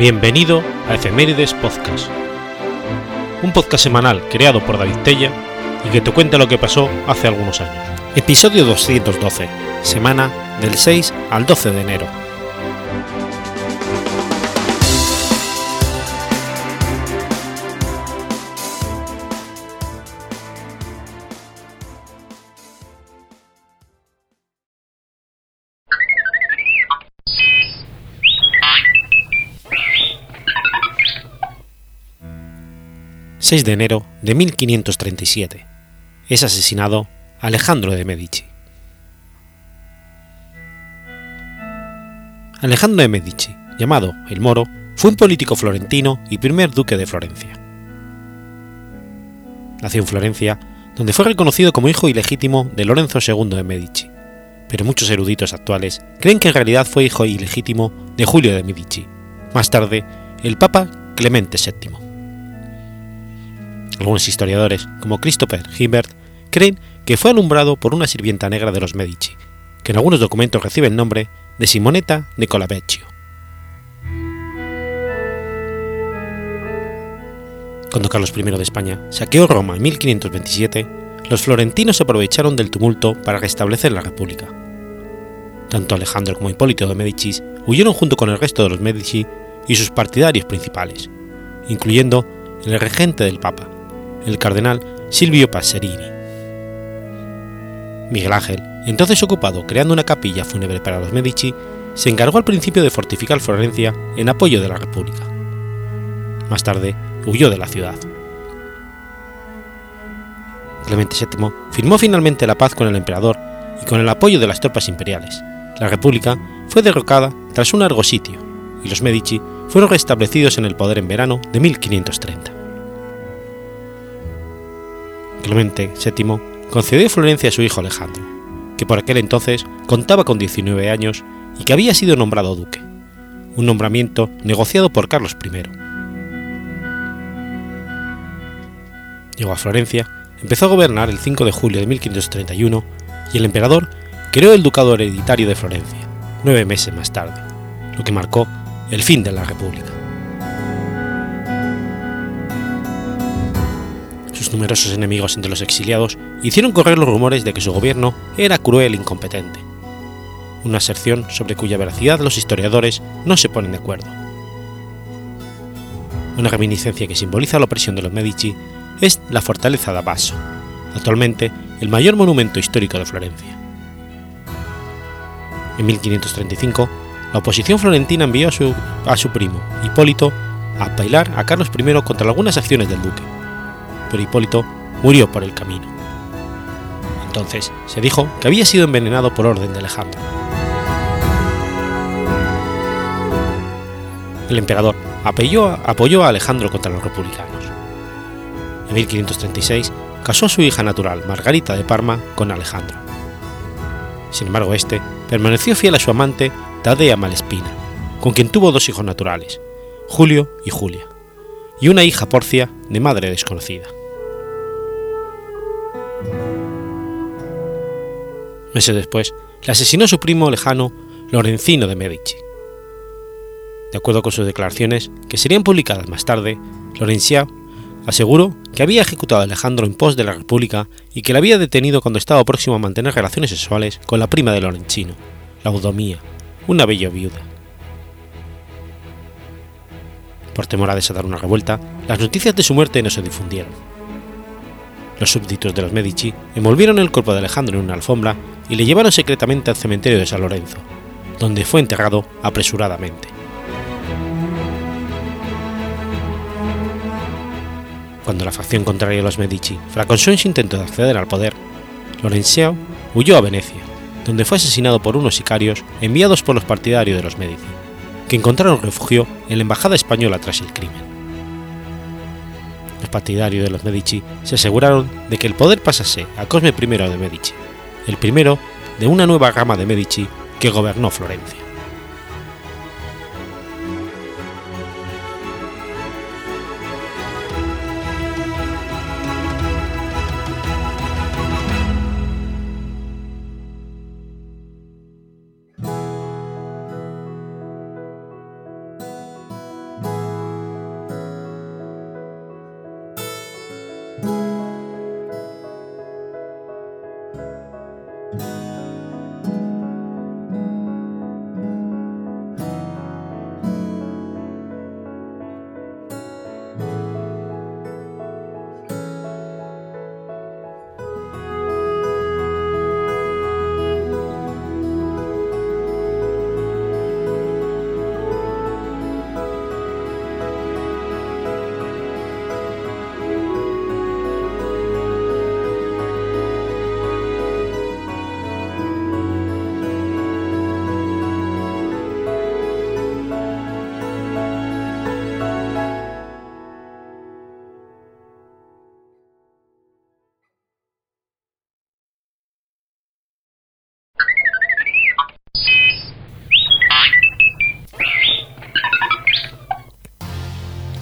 Bienvenido a Efemérides Podcast, un podcast semanal creado por David Tella y que te cuenta lo que pasó hace algunos años. Episodio 212, semana del 6 al 12 de enero. 6 de enero de 1537. Es asesinado Alejandro de Medici. Alejandro de Medici, llamado el Moro, fue un político florentino y primer duque de Florencia. Nació en Florencia, donde fue reconocido como hijo ilegítimo de Lorenzo II de Medici, pero muchos eruditos actuales creen que en realidad fue hijo ilegítimo de Julio de Medici, más tarde el Papa Clemente VII. Algunos historiadores, como Christopher Hibbert, creen que fue alumbrado por una sirvienta negra de los Medici, que en algunos documentos recibe el nombre de Simonetta de. Cuando Carlos I de España saqueó Roma en 1527, los florentinos se aprovecharon del tumulto para restablecer la república. Tanto Alejandro como Hipólito de Medici huyeron junto con el resto de los Medici y sus partidarios principales, incluyendo el regente del Papa, el cardenal Silvio Passerini. Miguel Ángel, entonces ocupado creando una capilla fúnebre para los Medici, se encargó al principio de fortificar Florencia en apoyo de la República. Más tarde, huyó de la ciudad. Clemente VII firmó finalmente la paz con el emperador y con el apoyo de las tropas imperiales. La República fue derrocada tras un largo sitio y los Medici fueron restablecidos en el poder en verano de 1530. Clemente VII concedió Florencia a su hijo Alejandro, que por aquel entonces contaba con 19 años y que había sido nombrado duque, un nombramiento negociado por Carlos I. Llegó a Florencia, empezó a gobernar el 5 de julio de 1531 y el emperador creó el ducado hereditario de Florencia, nueve meses más tarde, lo que marcó el fin de la República. Numerosos enemigos entre los exiliados hicieron correr los rumores de que su gobierno era cruel e incompetente, una aserción sobre cuya veracidad los historiadores no se ponen de acuerdo. Una reminiscencia que simboliza la opresión de los Medici es la fortaleza de Abasso, actualmente el mayor monumento histórico de Florencia. En 1535, la oposición florentina envió a su, a su primo, Hipólito, a bailar a Carlos I contra algunas acciones del duque, pero Hipólito murió por el camino. Entonces se dijo que había sido envenenado por orden de Alejandro. El emperador apoyó, apoyó a Alejandro contra los republicanos. En 1536 casó a su hija natural, Margarita de Parma, con Alejandro. Sin embargo, este permaneció fiel a su amante Tadea Malespina, con quien tuvo dos hijos naturales, Julio y Julia, y una hija Porcia de madre desconocida. Meses después, le asesinó su primo lejano Lorenzino de Medici. De acuerdo con sus declaraciones, que serían publicadas más tarde, Lorencia aseguró que había ejecutado a Alejandro en pos de la República y que la había detenido cuando estaba próximo a mantener relaciones sexuales con la prima de Lorenzino, Laudomía, una bella viuda. Por temor a desatar una revuelta, las noticias de su muerte no se difundieron. Los súbditos de los Medici envolvieron el cuerpo de Alejandro en una alfombra y le llevaron secretamente al cementerio de San Lorenzo, donde fue enterrado apresuradamente. Cuando la facción contraria a los Medici fracasó en su intento de acceder al poder, Lorenzio huyó a Venecia, donde fue asesinado por unos sicarios enviados por los partidarios de los Medici, que encontraron refugio en la embajada española tras el crimen. Los partidarios de los Medici se aseguraron de que el poder pasase a Cosme I de Medici, el primero de una nueva gama de Medici que gobernó Florencia.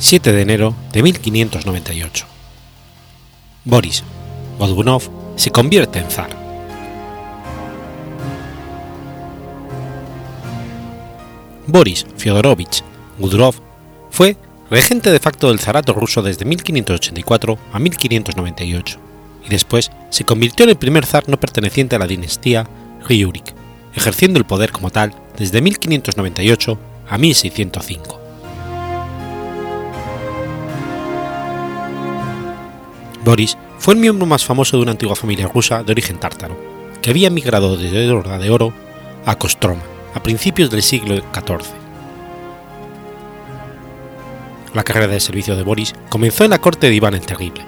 7 de enero de 1598. Boris Godunov se convierte en zar. Boris Fyodorovich Gudurov fue regente de facto del zarato ruso desde 1584 a 1598 y después se convirtió en el primer zar no perteneciente a la dinastía Ryurik, ejerciendo el poder como tal desde 1598 a 1605. Boris fue el miembro más famoso de una antigua familia rusa de origen tártaro, que había migrado desde Horda de Oro a Kostroma a principios del siglo XIV. La carrera de servicio de Boris comenzó en la corte de Iván el Terrible.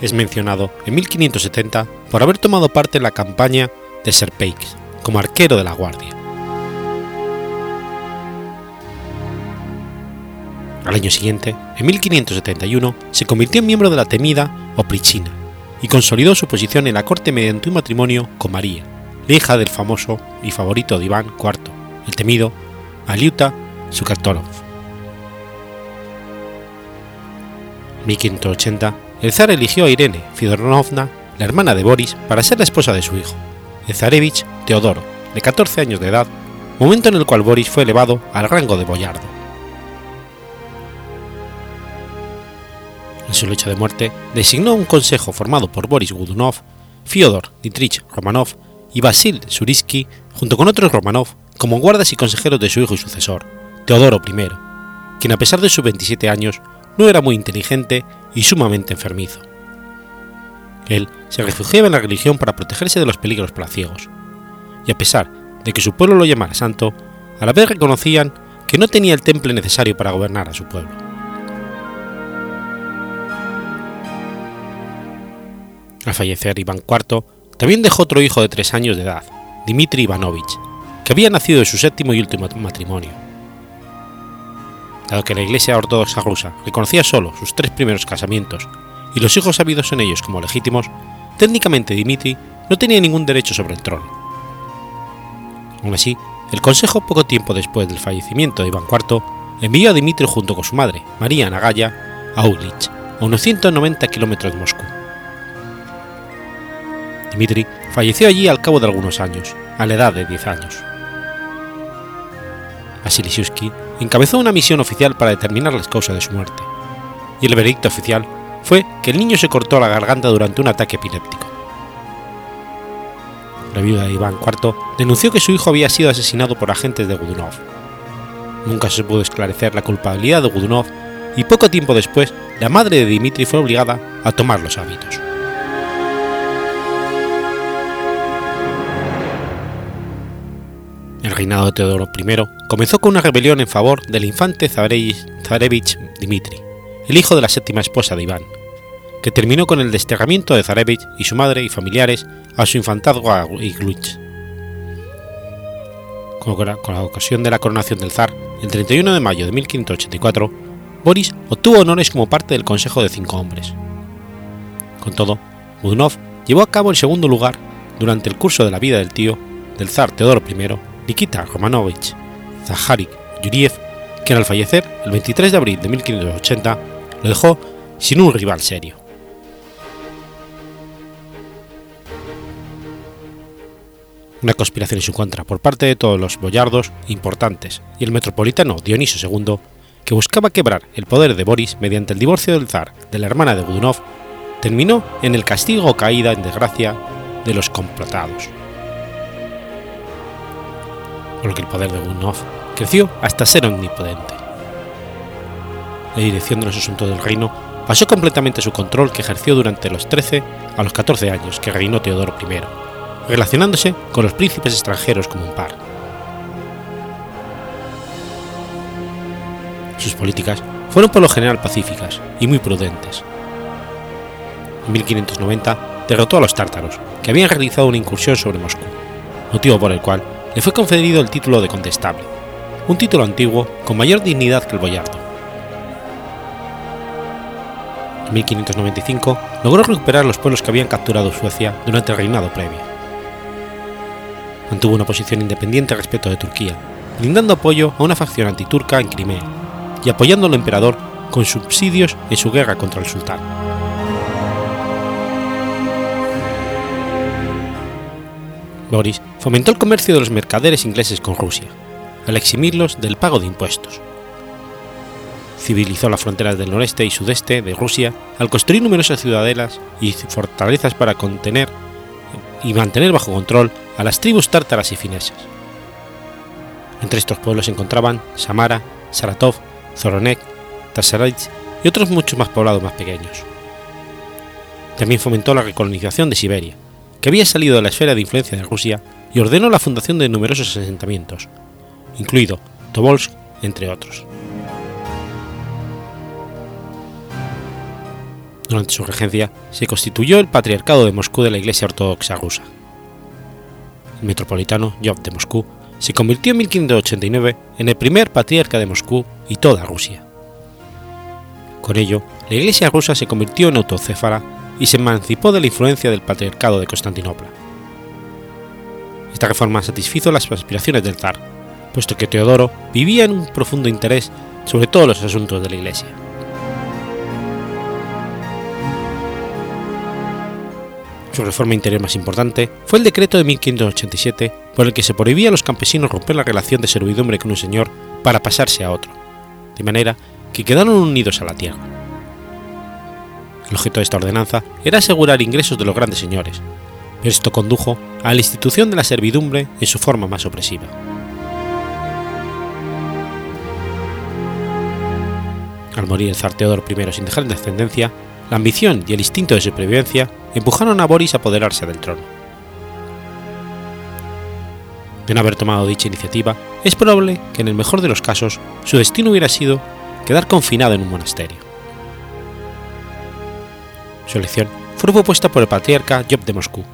Es mencionado en 1570 por haber tomado parte en la campaña de Serpeix como arquero de la guardia. Al año siguiente, en 1571, se convirtió en miembro de la temida Oprichina y consolidó su posición en la corte mediante un matrimonio con María, la hija del famoso y favorito de Iván IV, el temido Aliuta Sukartonov. En 1580, el zar eligió a Irene Fidorovna, la hermana de Boris, para ser la esposa de su hijo, el zarevich Teodoro, de 14 años de edad, momento en el cual Boris fue elevado al rango de boyardo. Su lecho de muerte, designó un consejo formado por Boris Godunov, Fyodor Dmitrich Romanov y Vasil Surisky, junto con otros Romanov, como guardas y consejeros de su hijo y sucesor, Teodoro I, quien a pesar de sus 27 años no era muy inteligente y sumamente enfermizo. Él se refugiaba en la religión para protegerse de los peligros palaciegos, y a pesar de que su pueblo lo llamara santo, a la vez reconocían que no tenía el temple necesario para gobernar a su pueblo. Al fallecer Iván IV, también dejó otro hijo de tres años de edad, Dmitry Ivanovich, que había nacido de su séptimo y último matrimonio. Dado que la Iglesia Ortodoxa rusa reconocía solo sus tres primeros casamientos y los hijos habidos en ellos como legítimos, técnicamente Dmitry no tenía ningún derecho sobre el trono. Aún así, el Consejo, poco tiempo después del fallecimiento de Iván IV, envió a Dmitry junto con su madre, María Nagaya, a Uglitch, a unos 190 kilómetros de Moscú. Dmitri falleció allí al cabo de algunos años, a la edad de 10 años. Vasilisiuski encabezó una misión oficial para determinar las causas de su muerte, y el veredicto oficial fue que el niño se cortó la garganta durante un ataque epiléptico. La viuda de Iván IV denunció que su hijo había sido asesinado por agentes de Gudunov. Nunca se pudo esclarecer la culpabilidad de Gudunov y poco tiempo después la madre de Dmitri fue obligada a tomar los hábitos. El reinado de Teodoro I comenzó con una rebelión en favor del infante Zarevich Dmitri, el hijo de la séptima esposa de Iván, que terminó con el desterramiento de Zarevich y su madre y familiares a su infantazgo a Igluch. Con la ocasión de la coronación del zar, el 31 de mayo de 1584, Boris obtuvo honores como parte del Consejo de Cinco Hombres. Con todo, Budunov llevó a cabo el segundo lugar durante el curso de la vida del tío del zar Teodoro I Nikita Romanovich Zaharik Yuriev, quien al fallecer el 23 de abril de 1580 lo dejó sin un rival serio. Una conspiración en su contra por parte de todos los boyardos importantes y el metropolitano Dionisio II, que buscaba quebrar el poder de Boris mediante el divorcio del zar de la hermana de Budunov, terminó en el castigo o caída en desgracia de los complotados por lo que el poder de Gudunov creció hasta ser omnipotente. La dirección de los asuntos del reino pasó completamente su control que ejerció durante los 13 a los 14 años que reinó Teodoro I, relacionándose con los príncipes extranjeros como un par. Sus políticas fueron por lo general pacíficas y muy prudentes. En 1590 derrotó a los tártaros, que habían realizado una incursión sobre Moscú, motivo por el cual le fue concedido el título de condestable, un título antiguo con mayor dignidad que el boyardo. En 1595 logró recuperar los pueblos que habían capturado Suecia durante el reinado previo. Mantuvo una posición independiente respecto de Turquía, brindando apoyo a una facción antiturca en Crimea y apoyando al emperador con subsidios en su guerra contra el sultán. Boris fomentó el comercio de los mercaderes ingleses con Rusia, al eximirlos del pago de impuestos. Civilizó las fronteras del noreste y sudeste de Rusia al construir numerosas ciudadelas y fortalezas para contener y mantener bajo control a las tribus tártaras y finesas. Entre estos pueblos se encontraban Samara, Saratov, Zoronek, Tasaraysk y otros muchos más poblados más pequeños. También fomentó la recolonización de Siberia, que había salido de la esfera de influencia de Rusia y ordenó la fundación de numerosos asentamientos, incluido Tobolsk, entre otros. Durante su regencia se constituyó el Patriarcado de Moscú de la Iglesia Ortodoxa rusa. El metropolitano Yov de Moscú se convirtió en 1589 en el primer patriarca de Moscú y toda Rusia. Con ello, la Iglesia rusa se convirtió en autocéfala y se emancipó de la influencia del Patriarcado de Constantinopla. Esta reforma satisfizo las aspiraciones del zar, puesto que Teodoro vivía en un profundo interés sobre todos los asuntos de la Iglesia. Su reforma interior más importante fue el decreto de 1587 por el que se prohibía a los campesinos romper la relación de servidumbre con un señor para pasarse a otro, de manera que quedaron unidos a la tierra. El objeto de esta ordenanza era asegurar ingresos de los grandes señores, esto condujo a la institución de la servidumbre en su forma más opresiva. Al morir el zar Teodoro I sin dejar descendencia, la ambición y el instinto de supervivencia empujaron a Boris a apoderarse del trono. De no haber tomado dicha iniciativa, es probable que en el mejor de los casos su destino hubiera sido quedar confinado en un monasterio. Su elección fue propuesta por el patriarca Job de Moscú,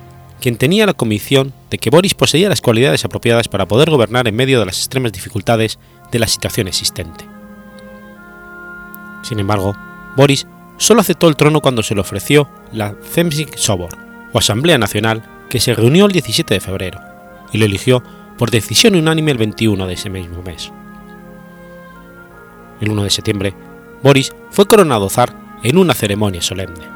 quien tenía la convicción de que Boris poseía las cualidades apropiadas para poder gobernar en medio de las extremas dificultades de la situación existente. Sin embargo, Boris solo aceptó el trono cuando se le ofreció la Zemsik Sobor, o Asamblea Nacional, que se reunió el 17 de febrero, y lo eligió por decisión unánime el 21 de ese mismo mes. El 1 de septiembre, Boris fue coronado zar en una ceremonia solemne.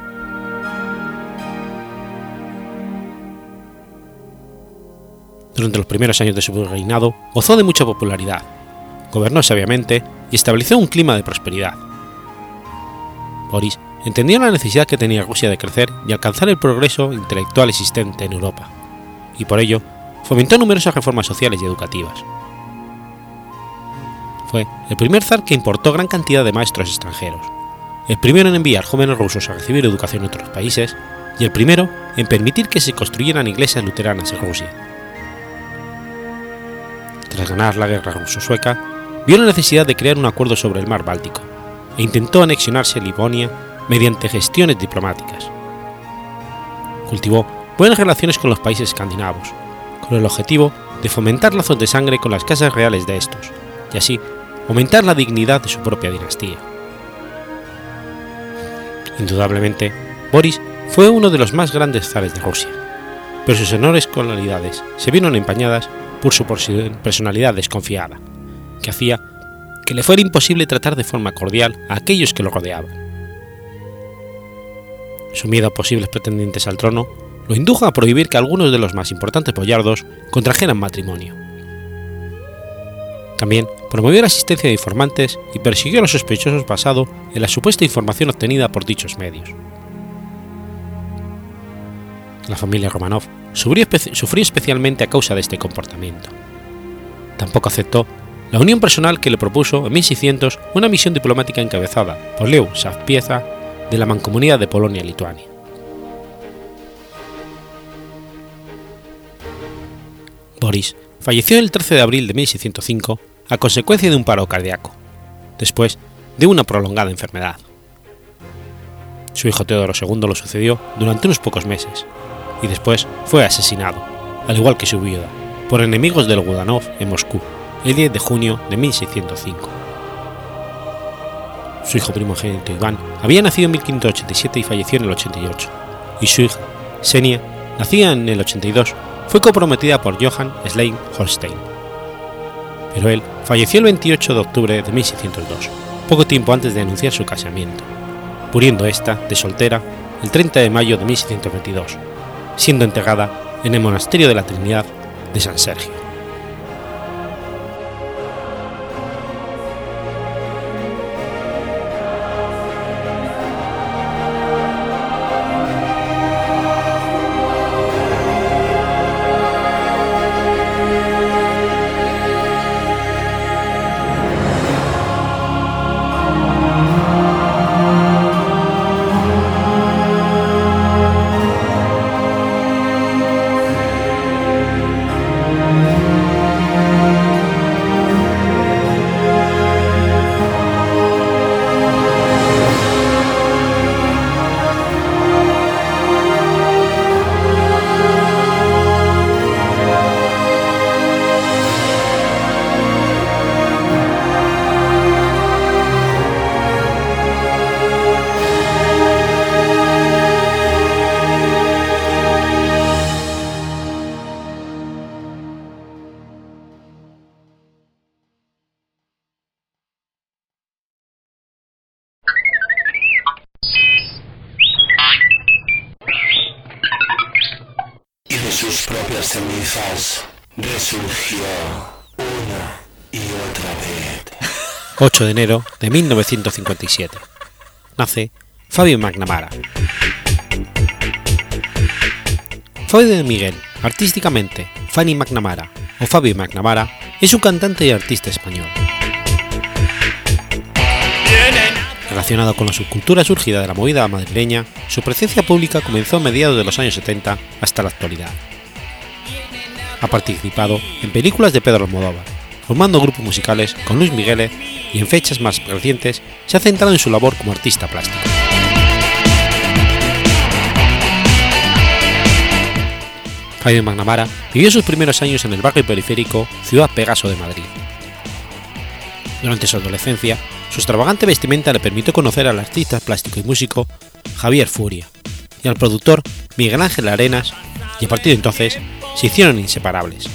Durante los primeros años de su reinado gozó de mucha popularidad, gobernó sabiamente y estableció un clima de prosperidad Boris entendió la necesidad que tenía Rusia de crecer y alcanzar el progreso intelectual existente en Europa, y por ello fomentó numerosas reformas sociales y educativas. Fue el primer zar que importó gran cantidad de maestros extranjeros, el primero en enviar jóvenes rusos a recibir educación en otros países y el primero en permitir que se construyeran iglesias luteranas en Rusia. Ganar la guerra ruso-sueca, vio la necesidad de crear un acuerdo sobre el mar Báltico, e intentó anexionarse Livonia mediante gestiones diplomáticas. Cultivó buenas relaciones con los países escandinavos, con el objetivo de fomentar lazos de sangre con las casas reales de estos, y así aumentar la dignidad de su propia dinastía. Indudablemente, Boris fue uno de los más grandes zares de Rusia, pero sus enormes cualidades se vieron empañadas por su personalidad desconfiada, que hacía que le fuera imposible tratar de forma cordial a aquellos que lo rodeaban. Su miedo a posibles pretendientes al trono lo indujo a prohibir que algunos de los más importantes boyardos contrajeran matrimonio. También promovió la asistencia de informantes y persiguió a los sospechosos basado en la supuesta información obtenida por dichos medios. La familia Romanov sufrió, especialmente a causa de este comportamiento. Tampoco aceptó la unión personal que le propuso en 1600 una misión diplomática encabezada por Leo Savpieza de la Mancomunidad de Polonia-Lituania. Boris falleció el 13 de abril de 1605 a consecuencia de un paro cardíaco, después de una prolongada enfermedad. Su hijo Teodoro II lo sucedió durante unos pocos meses y después fue asesinado, al igual que su viuda, por enemigos del Gudanov en Moscú el 10 de junio de 1605. Su hijo primogénito Iván había nacido en 1587 y falleció en el 88, y su hija, Senia, nacida en el 82, fue comprometida por Johann Slein Holstein. Pero él falleció el 28 de octubre de 1602, poco tiempo antes de anunciar su casamiento, muriendo esta, de soltera, el 30 de mayo de 1622, siendo enterrada en el monasterio de la Trinidad de San Sergio. De enero de 1957. Nace Fabio McNamara. Fabio de Miguel, artísticamente Fanny McNamara o Fabio McNamara, es un cantante y artista español. Relacionado con la subcultura surgida de la movida madrileña, su presencia pública comenzó a mediados de los años 70 hasta la actualidad. Ha participado en películas de Pedro Almodóvar, formando grupos musicales con Luis Miguel y en fechas más recientes se ha centrado en su labor como artista plástico. Jaime McNamara vivió sus primeros años en el barrio periférico Ciudad Pegaso de Madrid. Durante su adolescencia, su extravagante vestimenta le permitió conocer al artista plástico y músico Javier Furia y al productor Miguel Ángel Arenas, y a partir de entonces se hicieron inseparables.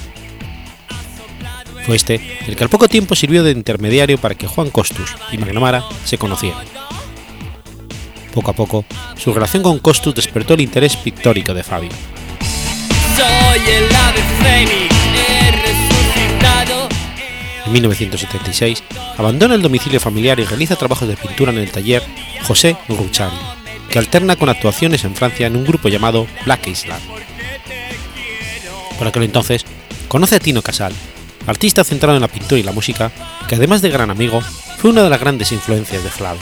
Fue este el que al poco tiempo sirvió de intermediario para que Juan Costus y McNamara se conocieran. Poco a poco, su relación con Costus despertó el interés pictórico de Fabio. En 1976, abandona el domicilio familiar y realiza trabajos de pintura en el taller José Ruchari, que alterna con actuaciones en Francia en un grupo llamado Black Island. Por aquel entonces, conoce a Tino Casal, artista centrado en la pintura y la música, que además de gran amigo, fue una de las grandes influencias de Flavio.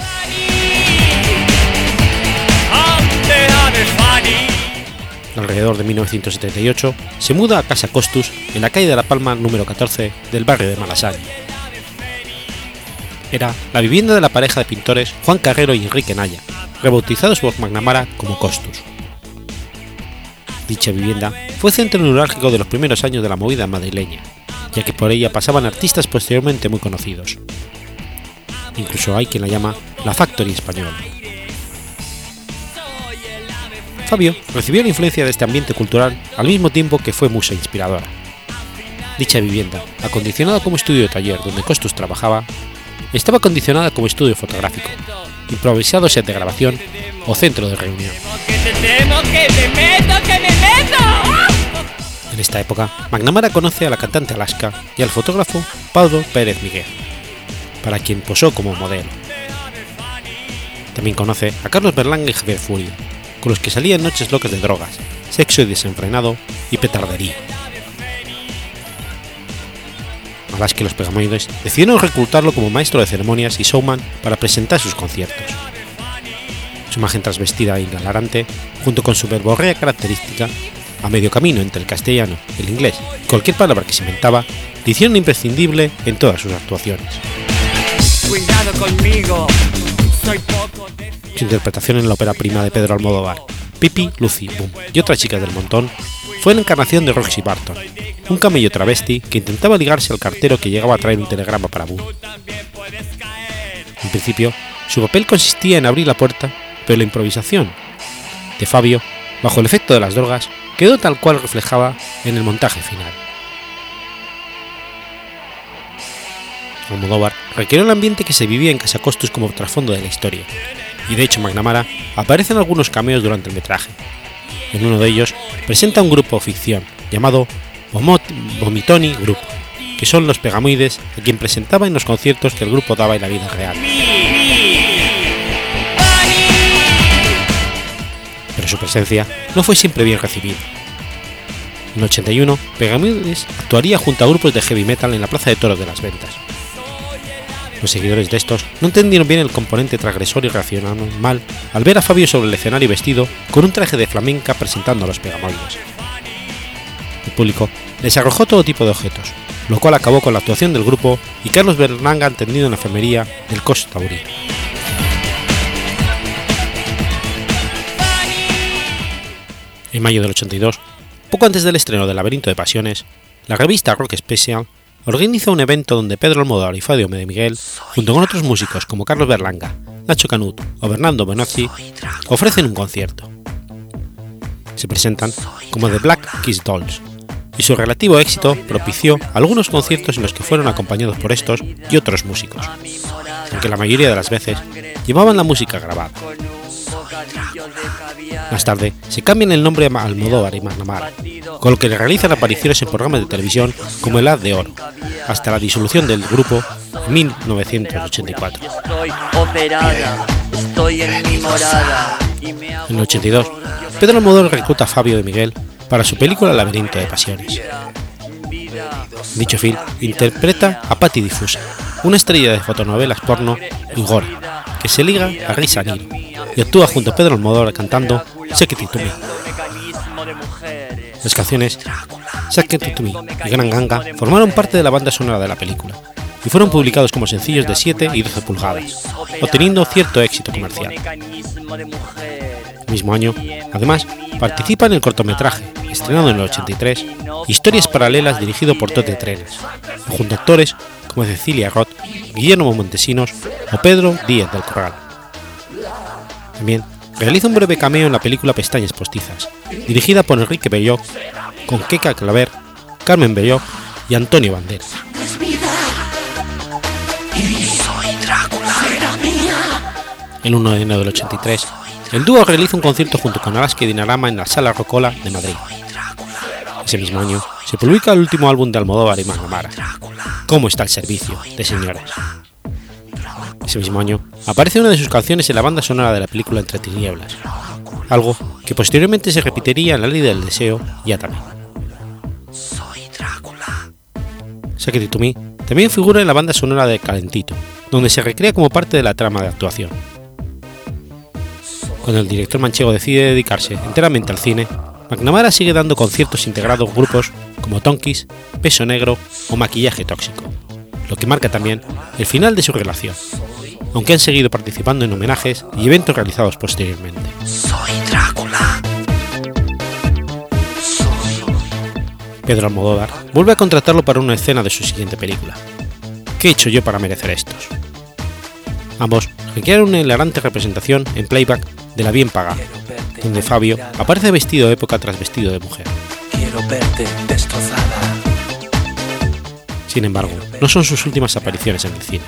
Alrededor de 1978 se muda a Casa Costus en la calle de La Palma número 14 del barrio de Malasaña. Era la vivienda de la pareja de pintores Juan Carrero y Enrique Naya, rebautizados por McNamara como Costus. Dicha vivienda fue centro neurálgico de los primeros años de la movida madrileña, ya que por ella pasaban artistas posteriormente muy conocidos. Incluso hay quien la llama la Factory española. Fabio recibió la influencia de este ambiente cultural al mismo tiempo que fue musa inspiradora. Dicha vivienda, acondicionada como estudio de taller donde Costus trabajaba, estaba acondicionada como estudio fotográfico, improvisado set de grabación o centro de reunión. En esta época, McNamara conoce a la cantante Alaska y al fotógrafo Pablo Pérez Miguel, para quien posó como modelo. También conoce a Carlos Berlanga y Javier Furio, con los que salía en noches locas de drogas, sexo y desenfrenado y petardería. Alaska y los Pegamoides decidieron reclutarlo como maestro de ceremonias y showman para presentar sus conciertos. Su imagen trasvestida e hilarante, junto con su verborrea característica, a medio camino entre el castellano, el inglés y cualquier palabra que se inventaba, le hicieron imprescindible en todas sus actuaciones. Su interpretación en la ópera prima de Pedro Almodóvar, Pipi, Lucy, Boom y otra chica del montón, fue la encarnación de Roxy Barton, un camello travesti que intentaba ligarse al cartero que llegaba a traer un telegrama para Boom. En principio, su papel consistía en abrir la puerta, pero la improvisación de Fabio, bajo el efecto de las drogas, quedó tal cual reflejaba en el montaje final. Almodóvar recreó el ambiente que se vivía en Casa Costus como trasfondo de la historia, y de hecho McNamara aparece en algunos cameos durante el metraje. En uno de ellos presenta un grupo ficción llamado Vomitoni Group, que son los pegamoides a quien presentaba en los conciertos que el grupo daba en la vida real. Su presencia no fue siempre bien recibida. En el 81, Pegamoides actuaría junto a grupos de heavy metal en la Plaza de Toros de las Ventas. Los seguidores de estos no entendieron bien el componente transgresor y reaccionaron mal al ver a Fabio sobre el escenario vestido con un traje de flamenca presentando a los Pegamoides. El público les arrojó todo tipo de objetos, lo cual acabó con la actuación del grupo y Carlos Berlanga atendido en la enfermería del Costa. En mayo del 82, poco antes del estreno del Laberinto de Pasiones, la revista Rock Special organiza un evento donde Pedro Almodóvar y Fabio de Miguel, junto con otros músicos como Carlos Berlanga, Nacho Canut o Bernardo Benozzi, ofrecen un concierto. Se presentan como The Black Kiss Dolls, y su relativo éxito propició algunos conciertos en los que fueron acompañados por estos y otros músicos, aunque la mayoría de las veces llevaban la música grabada. Más tarde, se cambian el nombre a Almodóvar y McNamara, con lo que realizan apariciones en programas de televisión como El Haz de Oro, hasta la disolución del grupo en 1984. En el 82, Pedro Almodóvar recluta a Fabio de Miguel para su película Laberinto de Pasiones. Dicho film interpreta a Patti Diffusa, una estrella de fotonovelas porno y gore, que se liga a Risa y actúa junto a Pedro Almodóvar cantando Secret to Me. Las canciones Secret to Me y Gran Ganga formaron parte de la banda sonora de la película y fueron publicados como sencillos de 7 y 12 pulgadas, obteniendo cierto éxito comercial. El mismo año, además, participa en el cortometraje, estrenado en el 83, Historias Paralelas dirigido por Tote Trenes, junto a actores como Cecilia Roth, Guillermo Montesinos o Pedro Díaz del Corral. También realiza un breve cameo en la película Pestañas Postizas, dirigida por Enrique Belloc, con Keka Claver, Carmen Belloc y Antonio Banderas. El 1 de enero del 83, el dúo realiza un concierto junto con Alaska y Dinarama en la Sala Rocola de Madrid. Ese mismo año se publica el último álbum de Almodóvar y Magnamara, ¿Cómo está el servicio? de señoras. Ese mismo año aparece una de sus canciones en la banda sonora de la película Entre Tinieblas, algo que posteriormente se repetiría en La Ley del Deseo y Atame. Secret to Me también figura en la banda sonora de Calentito, donde se recrea como parte de la trama de actuación. Cuando el director manchego decide dedicarse enteramente al cine, McNamara sigue dando conciertos integrados grupos como Tonkis, Peso Negro o Maquillaje Tóxico, lo que marca también el final de su relación, aunque han seguido participando en homenajes y eventos realizados posteriormente. Pedro Almodóvar vuelve a contratarlo para una escena de su siguiente película. ¿Qué he hecho yo para merecer estos? Ambos requieren una hilarante representación en playback de La Bien Paga, donde Fabio aparece vestido de época tras vestido de mujer. Sin embargo, no son sus últimas apariciones en el cine.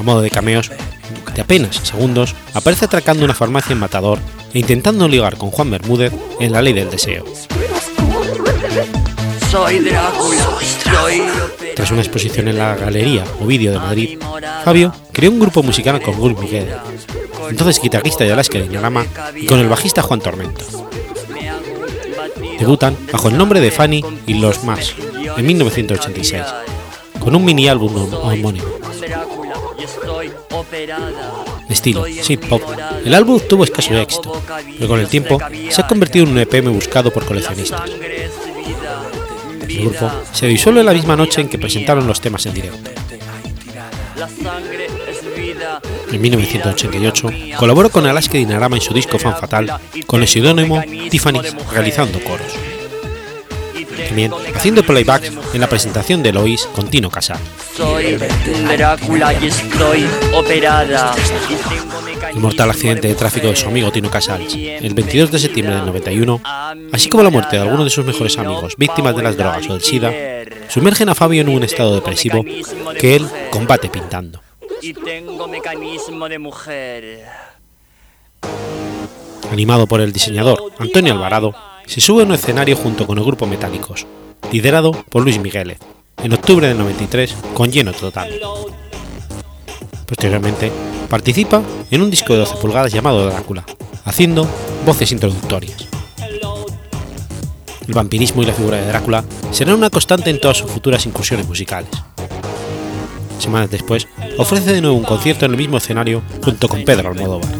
A modo de cameos, de apenas segundos, aparece atracando una farmacia en Matador e intentando ligar con Juan Bermúdez en La Ley del Deseo. Tras una exposición en la Galería Ovidio de Madrid, Fabio creó un grupo musical con Gul Miguel, entonces guitarrista de Alaska de Dinarama, y con el bajista Juan Tormento. Debutan bajo el nombre de Fanny y Los Más en 1986, con un mini álbum homónimo. Estilo synth pop, el álbum tuvo escaso éxito, pero con el tiempo se ha convertido en un EPM buscado por coleccionistas. El grupo se disuelve la misma noche en que presentaron los temas en directo. En 1988 colaboró con Alaska Dinarama en su disco Fan Fatal con el seudónimo Tiffany realizando coros. También haciendo playback en la presentación de Lois con Tino Casal. Soy Drácula y estoy operada. El mortal accidente de tráfico de su amigo Tino Casals el 22 de septiembre del 91, así como la muerte de algunos de sus mejores amigos víctimas de las drogas o del SIDA, sumergen a Fabio en un estado depresivo que él combate pintando. Y tengo mecanismo de mujer. Animado por el diseñador Antonio Alvarado, se sube a un escenario junto con el grupo Metálicos, liderado por Luis Migueles, en octubre del 93 con lleno total. Posteriormente, participa en un disco de 12 pulgadas llamado Drácula, haciendo voces introductorias. El vampirismo y la figura de Drácula serán una constante en todas sus futuras incursiones musicales. Semanas después, ofrece de nuevo un concierto en el mismo escenario junto con Pedro Almodóvar.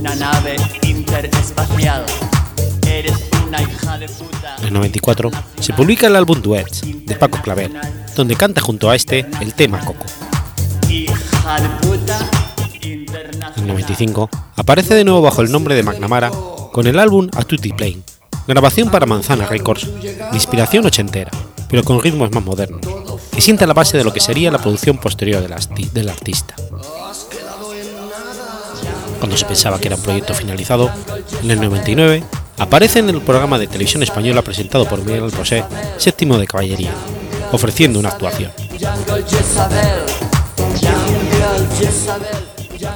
En el 94 se publica el álbum Duets de Paco Claver, donde canta junto a este el tema Coco. En el Internacional. 95 aparece de nuevo bajo el nombre de McNamara con el álbum A Tutti Plane, grabación para Manzana Records, de inspiración ochentera, pero con ritmos más modernos, y sienta la base de lo que sería la producción posterior del, artista. Cuando se pensaba que era un proyecto finalizado, en el 99 aparece en el programa de televisión española presentado por Miguel Bosé, séptimo de caballería, ofreciendo una actuación.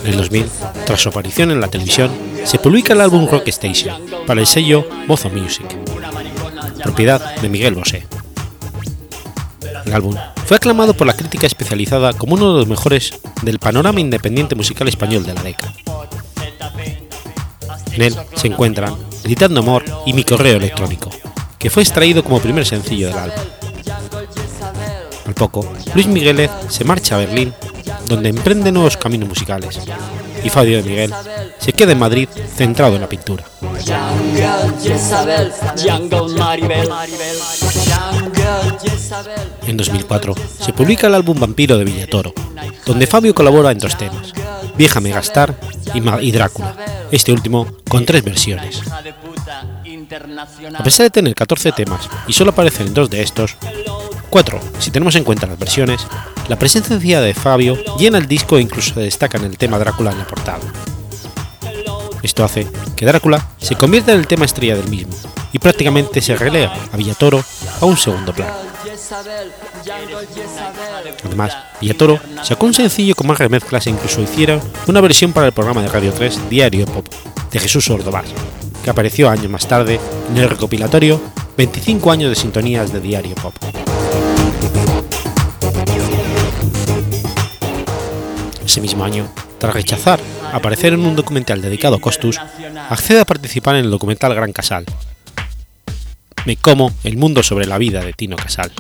En el 2000, tras su aparición en la televisión, se publica el álbum Rock Station para el sello Mozo Music, propiedad de Miguel Bosé. El álbum fue aclamado por la crítica especializada como uno de los mejores del panorama independiente musical español de la década. En él se encuentran Gritando Amor y Mi Correo Electrónico, que fue extraído como primer sencillo del álbum. Al poco, Luis Migueles se marcha a Berlín, donde emprende nuevos caminos musicales, y Fabio de Miguel se queda en Madrid centrado en la pintura. En 2004 se publica el álbum Vampiro de Villatoro, donde Fabio colabora en dos temas, Vieja Megastar y, y Drácula, este último con tres versiones. A pesar de tener 14 temas y solo aparecen en dos de estos, cuatro si tenemos en cuenta las versiones, la presencia de Fabio llena el disco e incluso se destaca en el tema Drácula en la portada. Esto hace que Drácula se convierta en el tema estrella del mismo y prácticamente se relega a Villatoro a un segundo plano. Además, Villatoro sacó un sencillo con más remezclas e incluso hiciera una versión para el programa de Radio 3 Diario Pop de Jesús Ordovás, que apareció años más tarde en el recopilatorio 25 años de sintonías de Diario Pop. Ese mismo año, tras rechazar aparecer en un documental dedicado a Costus, accede a participar en el documental Gran Casal. Me como el mundo sobre la vida de Tino Casal.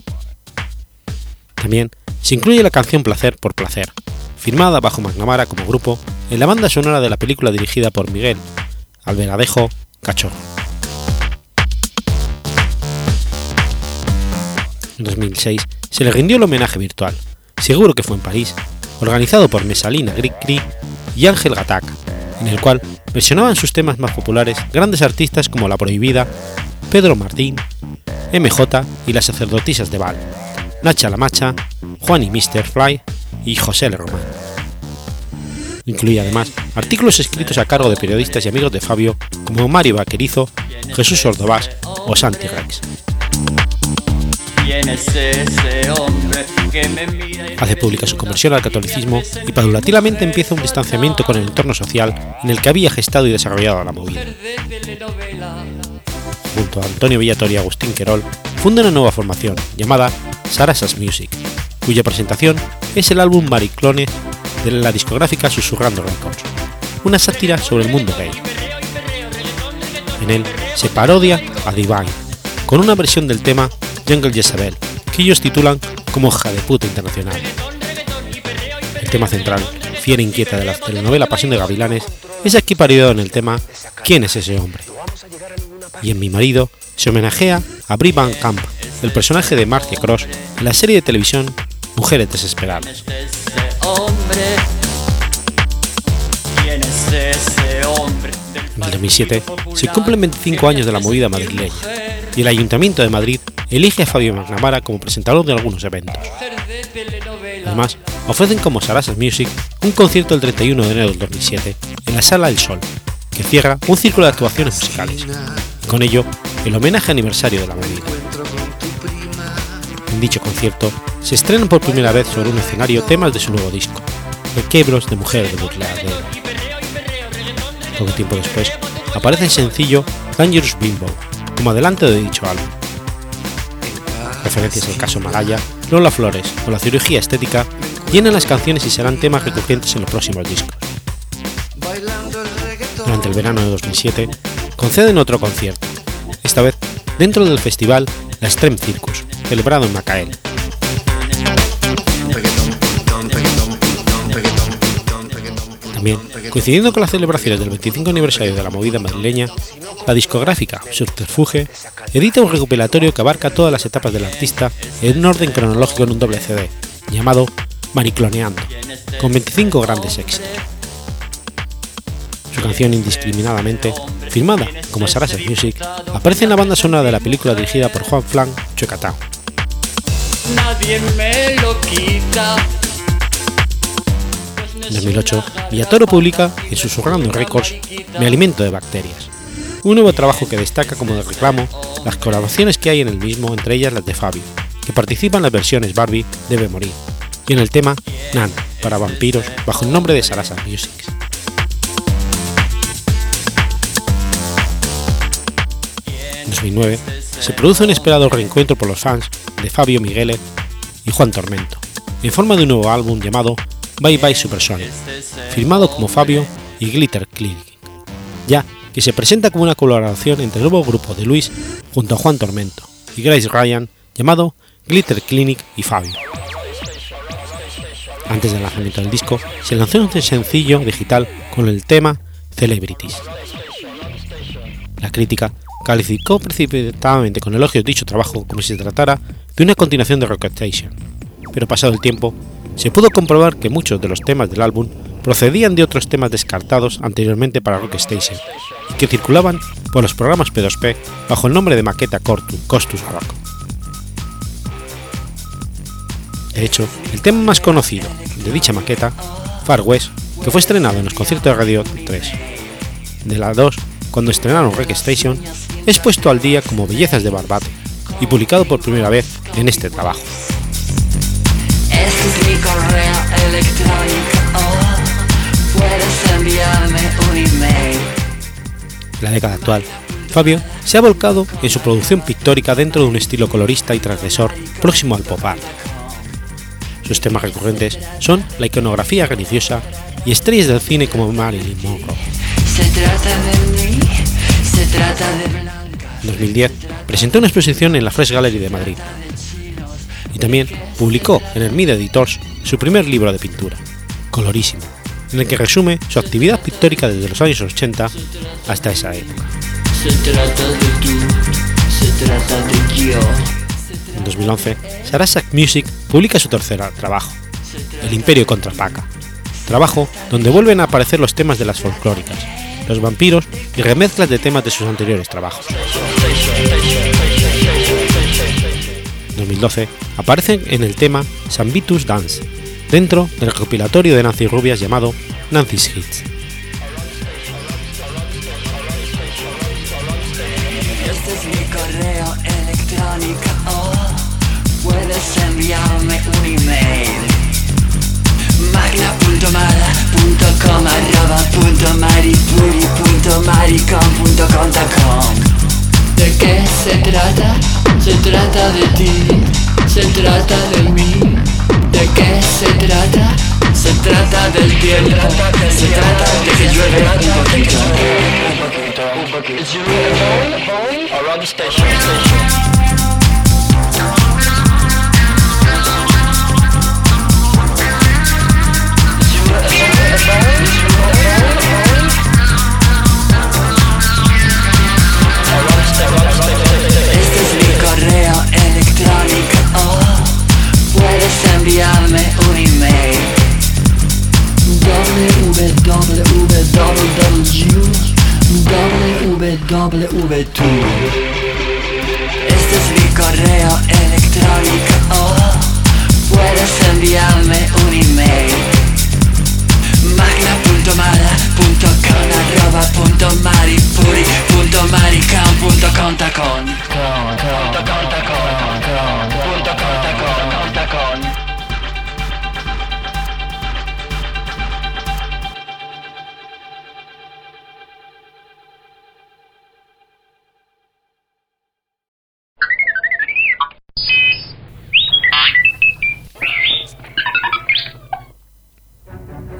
También se incluye la canción Placer por Placer, firmada bajo McNamara como grupo en la banda sonora de la película dirigida por Miguel Alberadejo Cachorro. En 2006 se le rindió el homenaje virtual, seguro que fue en París, organizado por Mesalina Grigri y Ángel Gatak, en el cual versionaban sus temas más populares grandes artistas como La Prohibida, Pedro Martín, MJ y las sacerdotisas de Val, Nacha la Macha, Juan y Mr. Fly y José L. Román. Incluye además artículos escritos a cargo de periodistas y amigos de Fabio como Mario Vaquerizo, Jesús Ordovás o Santi Rex. ¿Quién es ese hombre que me mira y Hace pública su conversión al catolicismo y paulatinamente empieza un distanciamiento con el entorno social en el que había gestado y desarrollado la movida. Junto a Antonio Villator y Agustín Querol, funda una nueva formación llamada Sarasas Music, cuya presentación es el álbum Mariclone de la discográfica Susurrando Records, una sátira sobre el mundo gay. En él se parodia a Divine, con una versión del tema Jungle Jezabel, que ellos titulan como Hija de puta internacional. El tema central, fiera inquieta de la telenovela Pasión de Gavilanes, es aquí parodiado en el tema ¿Quién es ese hombre? Y en Mi marido se homenajea a Brie Van Camp, el personaje de Marcia Cross en la serie de televisión Mujeres Desesperadas. En el 2007 se cumplen 25 años de la movida madrileña y el Ayuntamiento de Madrid elige a Fabio McNamara como presentador de algunos eventos. Además, ofrecen como Sarasa Music un concierto el 31 de enero del 2007 en la Sala El Sol, que cierra un círculo de actuaciones musicales. Con ello, el homenaje aniversario de la movida. En dicho concierto, se estrenan por primera vez sobre un escenario temas de su nuevo disco, Requiebros de Mujer de Burladero. Poco tiempo después, aparece el sencillo Dangerous Bimbo, como adelanto de dicho álbum. Referencias al caso Malaya, Lola Flores o la cirugía estética llenan las canciones y serán temas recurrentes en los próximos discos. Durante el verano de 2007, conceden otro concierto, esta vez dentro del festival La Extreme Circus, celebrado en Macael. También, coincidiendo con las celebraciones del 25 aniversario de la movida madrileña, la discográfica Subterfuge edita un recopilatorio que abarca todas las etapas del artista en un orden cronológico en un doble CD, llamado Maricloneando, con 25 grandes éxitos. Su canción Indiscriminadamente, filmada como Sarasa Music, aparece en la banda sonora de la película dirigida por Juan Flan quita. En 2008, Villatoro publica en Susurrando Records Me alimento de bacterias, un nuevo trabajo que destaca como de reclamo las colaboraciones que hay en el mismo, entre ellas las de Fabio, que participa en las versiones Barbie Debe Morir, y en el tema Nan, para vampiros, bajo el nombre de Sarasa Music. En 2009, se produce un esperado reencuentro por los fans de Fabio Miguele y Juan Tormento, en forma de un nuevo álbum llamado Bye Bye Supersonic, firmado como Fabio y Glitter Clinic, ya que se presenta como una colaboración entre el nuevo grupo de Luis junto a Juan Tormento y Grace Ryan llamado Glitter Clinic y Fabio. Antes del lanzamiento del disco, se lanzó un sencillo digital con el tema Celebrities. La crítica calificó precipitadamente con elogios dicho trabajo como si se tratara de una continuación de Rocket Station, pero pasado el tiempo, se pudo comprobar que muchos de los temas del álbum procedían de otros temas descartados anteriormente para Rock Station y que circulaban por los programas P2P bajo el nombre de maqueta Costus Rock. De hecho, el tema más conocido de dicha maqueta, Far West, que fue estrenado en los conciertos de Radio 3, de la 2, cuando estrenaron Rock Station, es puesto al día como Bellezas de Barbate y publicado por primera vez en este trabajo. Es mi correo electrónico. Oh, puedes enviarme un email. En la década actual, Fabio se ha volcado en su producción pictórica dentro de un estilo colorista y transgresor próximo al pop art. Sus temas recurrentes son la iconografía religiosa y estrellas del cine como Marilyn Monroe. Se trata de mí, se trata de Blanca. En 2010 presentó una exposición en la Fresh Gallery de Madrid y también publicó en el Mid Editors su primer libro de pintura, Colorísimo, en el que resume su actividad pictórica desde los años 80 hasta esa época. Se trata de tú, se trata de yo. En 2011, Sarasa Music publica su tercer trabajo, El Imperio contra Paca, trabajo donde vuelven a aparecer los temas de las folclóricas, los vampiros y remezclas de temas de sus anteriores trabajos. En 2012 aparecen en el tema Sambitus Dance, dentro del recopilatorio de Nancy Rubias llamado Nancy's Hits. Este es mi correo electrónico. Oh, puedes enviarme un email. magna.mala.com arroba ¿De qué se trata? Se trata de ti, se trata de mí. ¿De qué se trata? Se trata del tiempo, se trata de que llueve un poquito. Un poquito. Este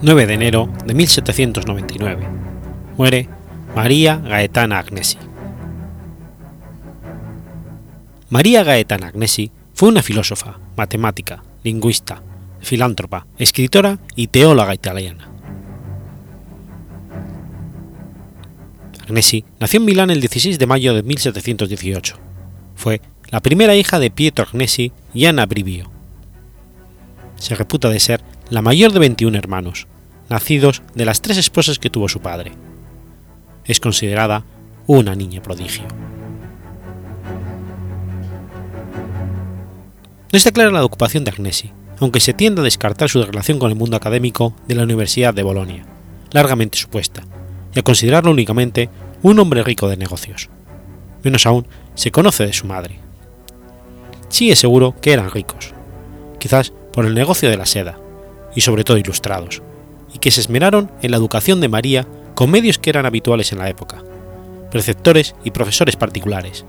9 de enero de 1799. Muere María Gaetana Agnesi. María Gaetana Agnesi fue una filósofa, matemática, lingüista, filántropa, escritora y teóloga italiana. Agnesi nació en Milán el 16 de mayo de 1718. Fue la primera hija de Pietro Agnesi y Ana Brivio. Se reputa de ser la mayor de 21 hermanos, nacidos de las tres esposas que tuvo su padre. Es considerada una niña prodigio. No está clara la ocupación de Agnesi, aunque se tiende a descartar su relación con el mundo académico de la Universidad de Bolonia, largamente supuesta, y a considerarlo únicamente un hombre rico de negocios. Menos aún se conoce de su madre. Sí es seguro que eran ricos, quizás por el negocio de la seda, y sobre todo ilustrados, y que se esmeraron en la educación de María con medios que eran habituales en la época, preceptores y profesores particulares,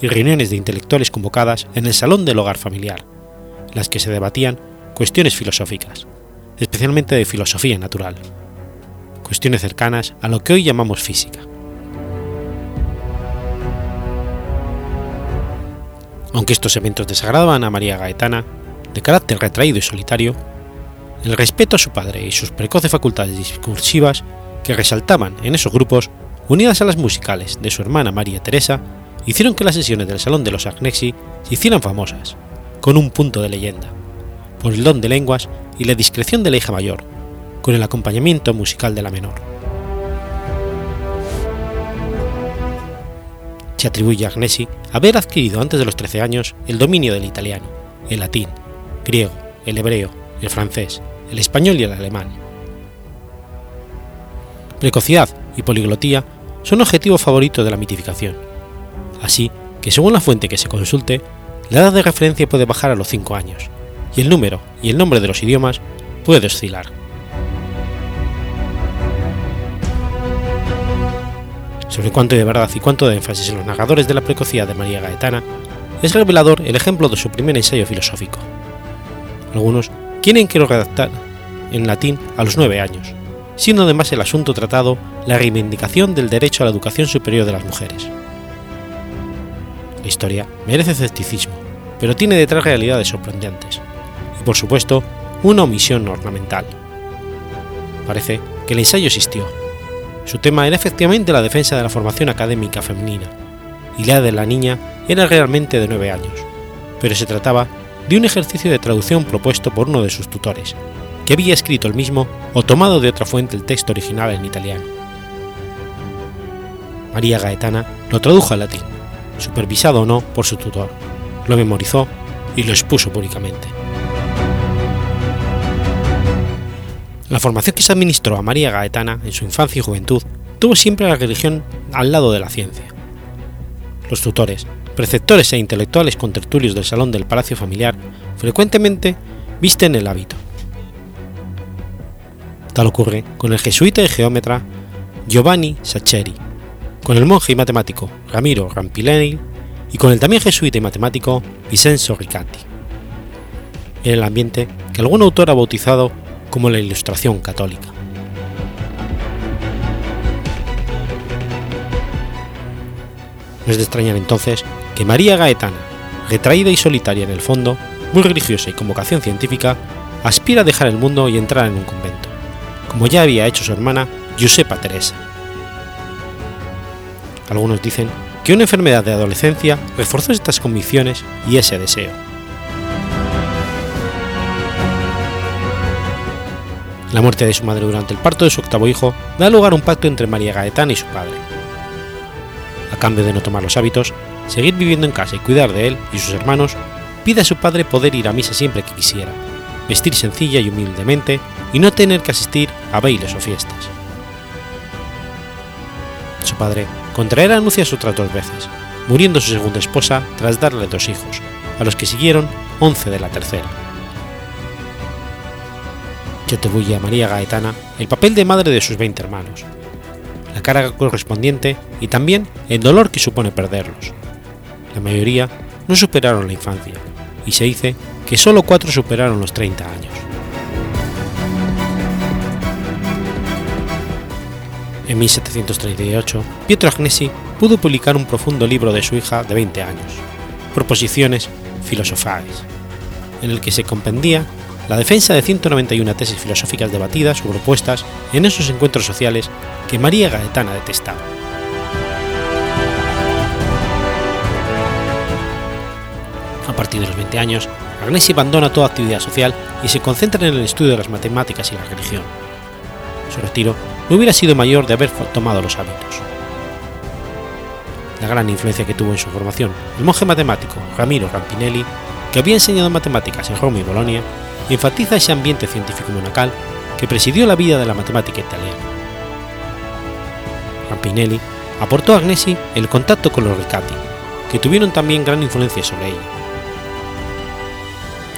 y reuniones de intelectuales convocadas en el salón del hogar familiar, en las que se debatían cuestiones filosóficas, especialmente de filosofía natural, cuestiones cercanas a lo que hoy llamamos física. Aunque estos eventos desagradaban a María Gaetana, de carácter retraído y solitario, el respeto a su padre y sus precoces facultades discursivas que resaltaban en esos grupos, unidas a las musicales de su hermana María Teresa, hicieron que las sesiones del Salón de los Agnesi se hicieran famosas, con un punto de leyenda, por el don de lenguas y la discreción de la hija mayor, con el acompañamiento musical de la menor. Se atribuye a Agnesi haber adquirido antes de los 13 años el dominio del italiano, el latín, griego, el hebreo, el francés, el español y el alemán. Precocidad y poliglotía son objetivos favoritos de la mitificación, así que según la fuente que se consulte, la edad de referencia puede bajar a los 5 años, y el número y el nombre de los idiomas puede oscilar. Sobre cuánto de verdad y cuánto de énfasis en los narradores de la precocidad de María Gaetana, es revelador el ejemplo de su primer ensayo filosófico. Algunos quieren que lo redactar en latín a los nueve años, siendo además el asunto tratado la reivindicación del derecho a la educación superior de las mujeres. La historia merece escepticismo, pero tiene detrás realidades sorprendentes, y por supuesto, una omisión ornamental. Parece que el ensayo existió. Su tema era efectivamente la defensa de la formación académica femenina, y la de la niña era realmente de nueve años, pero se trataba de un ejercicio de traducción propuesto por uno de sus tutores, que había escrito el mismo o tomado de otra fuente el texto original en italiano. María Gaetana lo tradujo al latín, supervisado o no por su tutor, lo memorizó y lo expuso públicamente. La formación que se administró a María Gaetana en su infancia y juventud tuvo siempre la religión al lado de la ciencia. Los tutores, preceptores e intelectuales contertulios del salón del palacio familiar frecuentemente visten el hábito. Tal ocurre con el jesuita y geómetra Giovanni Saccheri, con el monje y matemático Ramiro Rampileni y con el también jesuita y matemático Vincenzo Ricatti. En el ambiente que algún autor ha bautizado como la Ilustración católica. No es de extrañar entonces María Gaetana, retraída y solitaria en el fondo, muy religiosa y con vocación científica, aspira a dejar el mundo y entrar en un convento, como ya había hecho su hermana Giuseppa Teresa. Algunos dicen que una enfermedad de adolescencia reforzó estas convicciones y ese deseo. La muerte de su madre durante el parto de su octavo hijo da lugar a un pacto entre María Gaetana y su padre. A cambio de no tomar los hábitos, seguir viviendo en casa y cuidar de él y sus hermanos, pide a su padre poder ir a misa siempre que quisiera, vestir sencilla y humildemente y no tener que asistir a bailes o fiestas. Su padre contraerá anuncios otras dos veces, muriendo su segunda esposa tras darle dos hijos, a los que siguieron once de la tercera. Que atribuye a María Gaetana el papel de madre de sus 20 hermanos, la carga correspondiente y también el dolor que supone perderlos. La mayoría no superaron la infancia, y se dice que solo cuatro superaron los 30 años. En 1738, Pietro Agnesi pudo publicar un profundo libro de su hija de 20 años, Proposiciones Filosofales, en el que se compendía la defensa de 191 tesis filosóficas debatidas o propuestas en esos encuentros sociales que María Gaetana detestaba. Partir de los 20 años, Agnesi abandona toda actividad social y se concentra en el estudio de las matemáticas y la religión. Su retiro no hubiera sido mayor de haber tomado los hábitos. La gran influencia que tuvo en su formación el monje matemático Ramiro Rampinelli, que había enseñado matemáticas en Roma y Bolonia, enfatiza ese ambiente científico monacal que presidió la vida de la matemática italiana. Rampinelli aportó a Agnesi el contacto con los Riccati, que tuvieron también gran influencia sobre ella.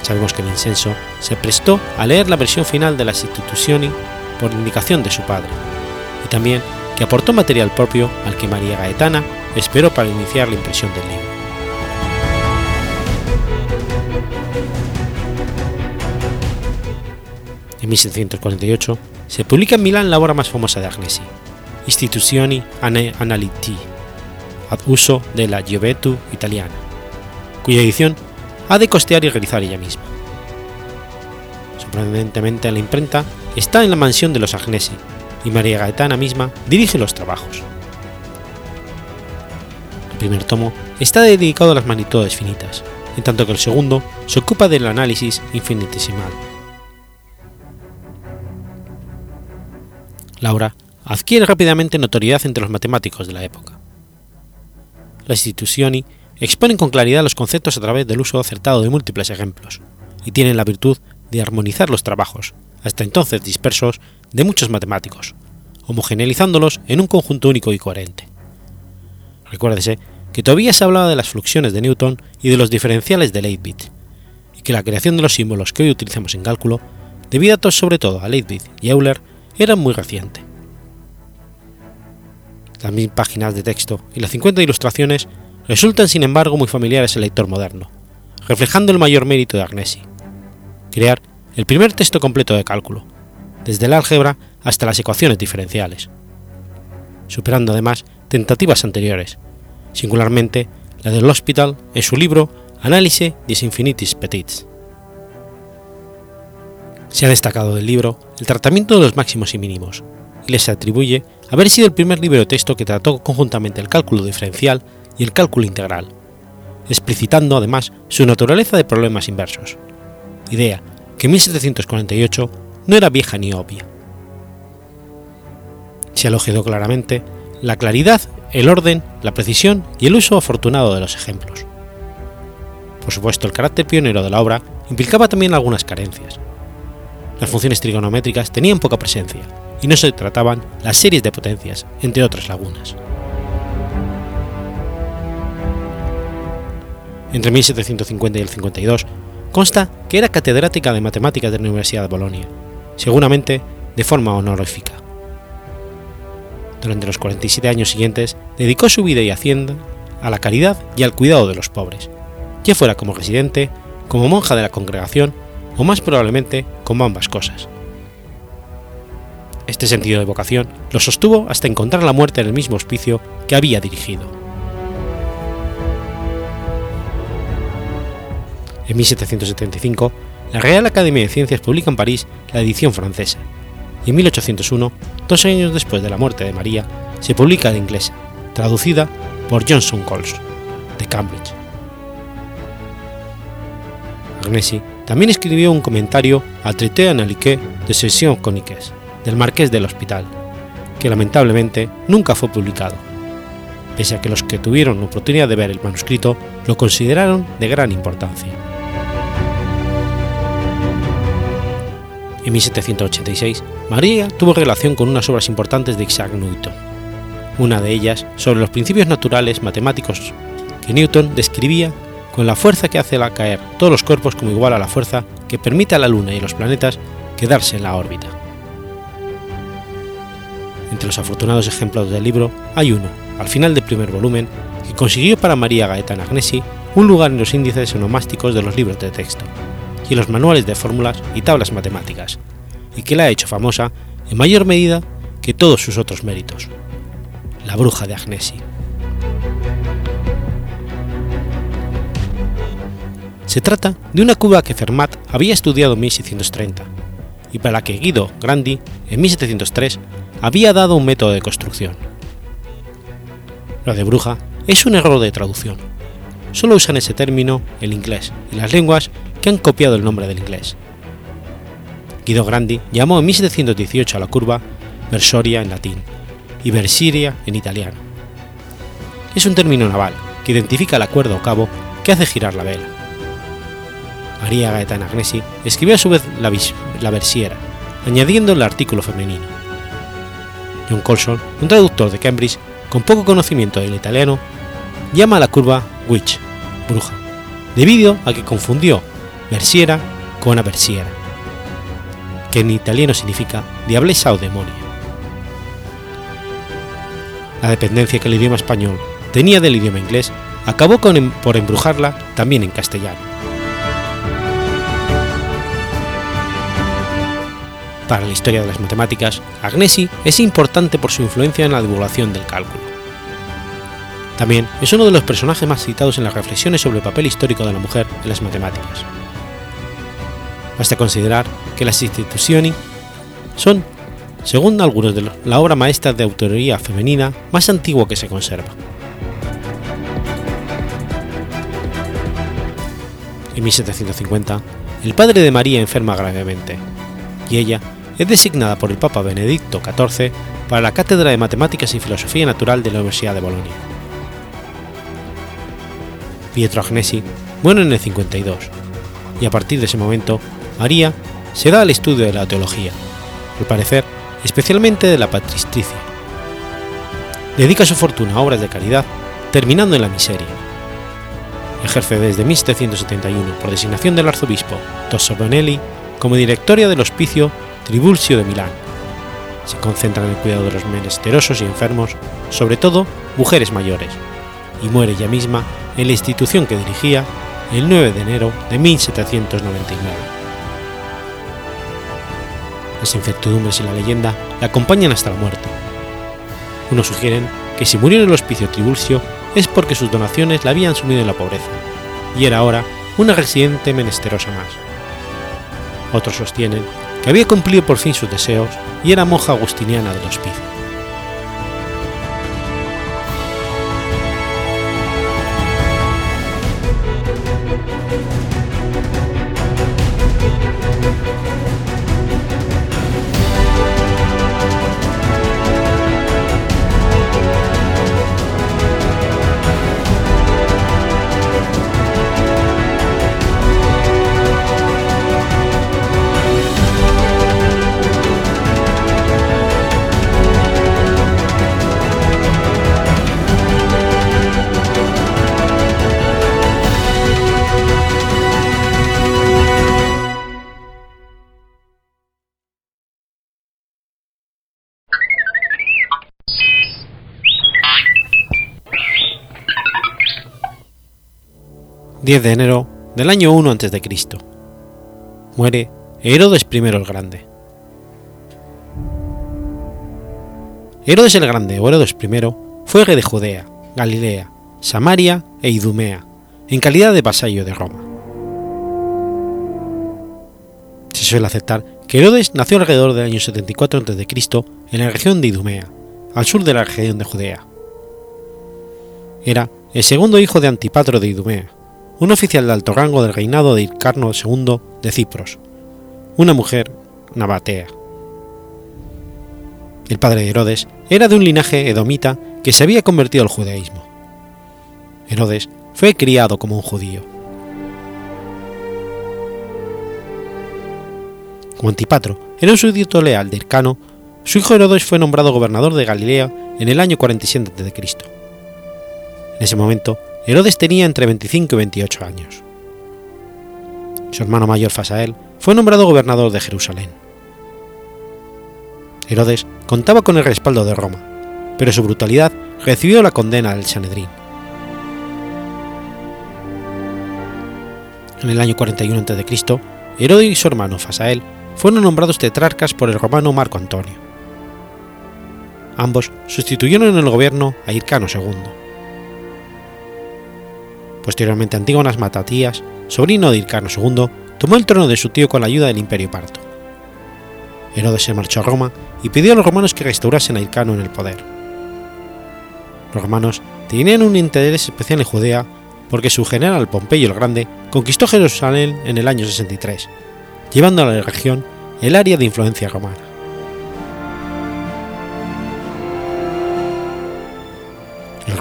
Sabemos que Vincenzo se prestó a leer la versión final de las Istituzioni por indicación de su padre, y también que aportó material propio al que María Gaetana esperó para iniciar la impresión del libro. En 1748 se publica en Milán la obra más famosa de Agnesi, Istituzioni Analiti, ad uso de la Giovetù Italiana, cuya edición ha de costear y realizar ella misma. Sorprendentemente la imprenta está en la mansión de los Agnesi y María Gaetana misma dirige los trabajos. El primer tomo está dedicado a las magnitudes finitas, en tanto que el segundo se ocupa del análisis infinitesimal. Laura adquiere rápidamente notoriedad entre los matemáticos de la época. Las instituciones exponen con claridad los conceptos a través del uso acertado de múltiples ejemplos, y tienen la virtud de armonizar los trabajos, hasta entonces dispersos, de muchos matemáticos, homogeneizándolos en un conjunto único y coherente. Recuérdese que todavía se hablaba de las fluxiones de Newton y de los diferenciales de Leibniz, y que la creación de los símbolos que hoy utilizamos en cálculo, debida sobre todo a Leibniz y Euler, era muy reciente. Las mil páginas de texto y las 50 ilustraciones resultan sin embargo muy familiares al lector moderno, reflejando el mayor mérito de Agnesi, crear el primer texto completo de cálculo, desde el álgebra hasta las ecuaciones diferenciales, superando además tentativas anteriores, singularmente la del Hospital en su libro Analyse des infinitis petits. Se ha destacado del libro el tratamiento de los máximos y mínimos, y les atribuye haber sido el primer libro de texto que trató conjuntamente el cálculo diferencial y el cálculo integral, explicitando además su naturaleza de problemas inversos, idea que en 1748 no era vieja ni obvia. Se ha claramente la claridad, el orden, la precisión y el uso afortunado de los ejemplos. Por supuesto, el carácter pionero de la obra implicaba también algunas carencias, las funciones trigonométricas tenían poca presencia y no se trataban las series de potencias, entre otras lagunas. Entre 1750 y el 52 consta que era catedrática de matemáticas de la Universidad de Bolonia, seguramente de forma honorífica. Durante los 47 años siguientes dedicó su vida y hacienda a la caridad y al cuidado de los pobres, ya fuera como residente, como monja de la congregación o más probablemente como ambas cosas. Este sentido de vocación lo sostuvo hasta encontrar la muerte en el mismo hospicio que había dirigido. En 1775, la Real Academia de Ciencias publica en París la edición francesa, y en 1801, dos años después de la muerte de María, se publica la inglesa, traducida por Johnson Coles, de Cambridge. Agnesi también escribió un comentario al Traité analytique de Session coniques del Marqués del Hospital, que lamentablemente nunca fue publicado. pese a que los que tuvieron la oportunidad de ver el manuscrito lo consideraron de gran importancia. En 1786, María tuvo relación con unas obras importantes de Isaac Newton, una de ellas sobre los principios naturales matemáticos que Newton describía con la fuerza que hace caer todos los cuerpos como igual a la fuerza que permite a la Luna y los planetas quedarse en la órbita. Entre los afortunados ejemplares del libro hay uno, al final del primer volumen, que consiguió para María Gaetana Agnesi un lugar en los índices onomásticos de los libros de texto y los manuales de fórmulas y tablas matemáticas, y que la ha hecho famosa en mayor medida que todos sus otros méritos. La bruja de Agnesi. Se trata de una cuba que Fermat había estudiado en 1630 y para la que Guido Grandi, en 1703, había dado un método de construcción. Lo de bruja es un error de traducción. Solo usan ese término el inglés y las lenguas que han copiado el nombre del inglés. Guido Grandi llamó en 1718 a la curva Versoria en latín y Versiria en italiano. Es un término naval que identifica la cuerda o cabo que hace girar la vela. María Gaetana Agnesi escribió a su vez la, la versiera, añadiendo el artículo femenino. John Colson, un traductor de Cambridge con poco conocimiento del italiano, llama a la curva witch, bruja, debido a que confundió versiera con aversiera, que en italiano significa diablesa o demonio. La dependencia que el idioma español tenía del idioma inglés acabó con, por embrujarla también en castellano. Para la historia de las matemáticas, Agnesi es importante por su influencia en la divulgación del cálculo. También es uno de los personajes más citados en las reflexiones sobre el papel histórico de la mujer en las matemáticas. Basta considerar que las instituciones son, según algunos de la obra maestra de autoría femenina más antigua que se conserva. En 1750, el padre de María enferma gravemente, y ella es designada por el Papa Benedicto XIV para la Cátedra de Matemáticas y Filosofía Natural de la Universidad de Bolonia. Pietro Agnesi muere en el 52, y a partir de ese momento, María se da al estudio de la teología, al parecer especialmente de la patristicia. Dedica su fortuna a obras de caridad, terminando en la miseria. Ejerce desde 1771, por designación del arzobispo Tosso como directoria del hospicio Tribulcio de Milán. Se concentra en el cuidado de los menesterosos y enfermos, sobre todo mujeres mayores, y muere ella misma en la institución que dirigía el 9 de enero de 1799. Las incertidumbres y la leyenda la acompañan hasta la muerte. Unos sugieren que si murió en el hospicio Tribulcio es porque sus donaciones la habían sumido en la pobreza, y era ahora una residente menesterosa más. Otros sostienen que había cumplido por fin sus deseos y era monja agustiniana del hospicio. 10 de enero del año 1 a.C. Muere Herodes I el Grande. Herodes el Grande o Herodes I fue rey de Judea, Galilea, Samaria e Idumea, en calidad de vasallo de Roma. Se suele aceptar que Herodes nació alrededor del año 74 a.C. en la región de Idumea, al sur de la región de Judea. Era el segundo hijo de Antipatro de Idumea, un oficial de alto rango del reinado de Ircarno II de Cipros, una mujer nabatea. El padre de Herodes era de un linaje edomita que se había convertido al judaísmo. Herodes fue criado como un judío. Como Antipatro era un súbdito leal de Hircano, su hijo Herodes fue nombrado gobernador de Galilea en el año 47 a.C. En ese momento, Herodes tenía entre 25 y 28 años. Su hermano mayor Fasael fue nombrado gobernador de Jerusalén. Herodes contaba con el respaldo de Roma, pero su brutalidad recibió la condena del Sanedrín. En el año 41 a.C., Herodes y su hermano Fasael fueron nombrados tetrarcas por el romano Marco Antonio. Ambos sustituyeron en el gobierno a Hircano II. Posteriormente Antígonas Matatías, sobrino de Hircano II, tomó el trono de su tío con la ayuda del Imperio Parto. Herodes se marchó a Roma y pidió a los romanos que restaurasen a Hircano en el poder. Los romanos tenían un interés especial en Judea porque su general Pompeyo el Grande conquistó Jerusalén en el año 63, llevando a la región el área de influencia romana.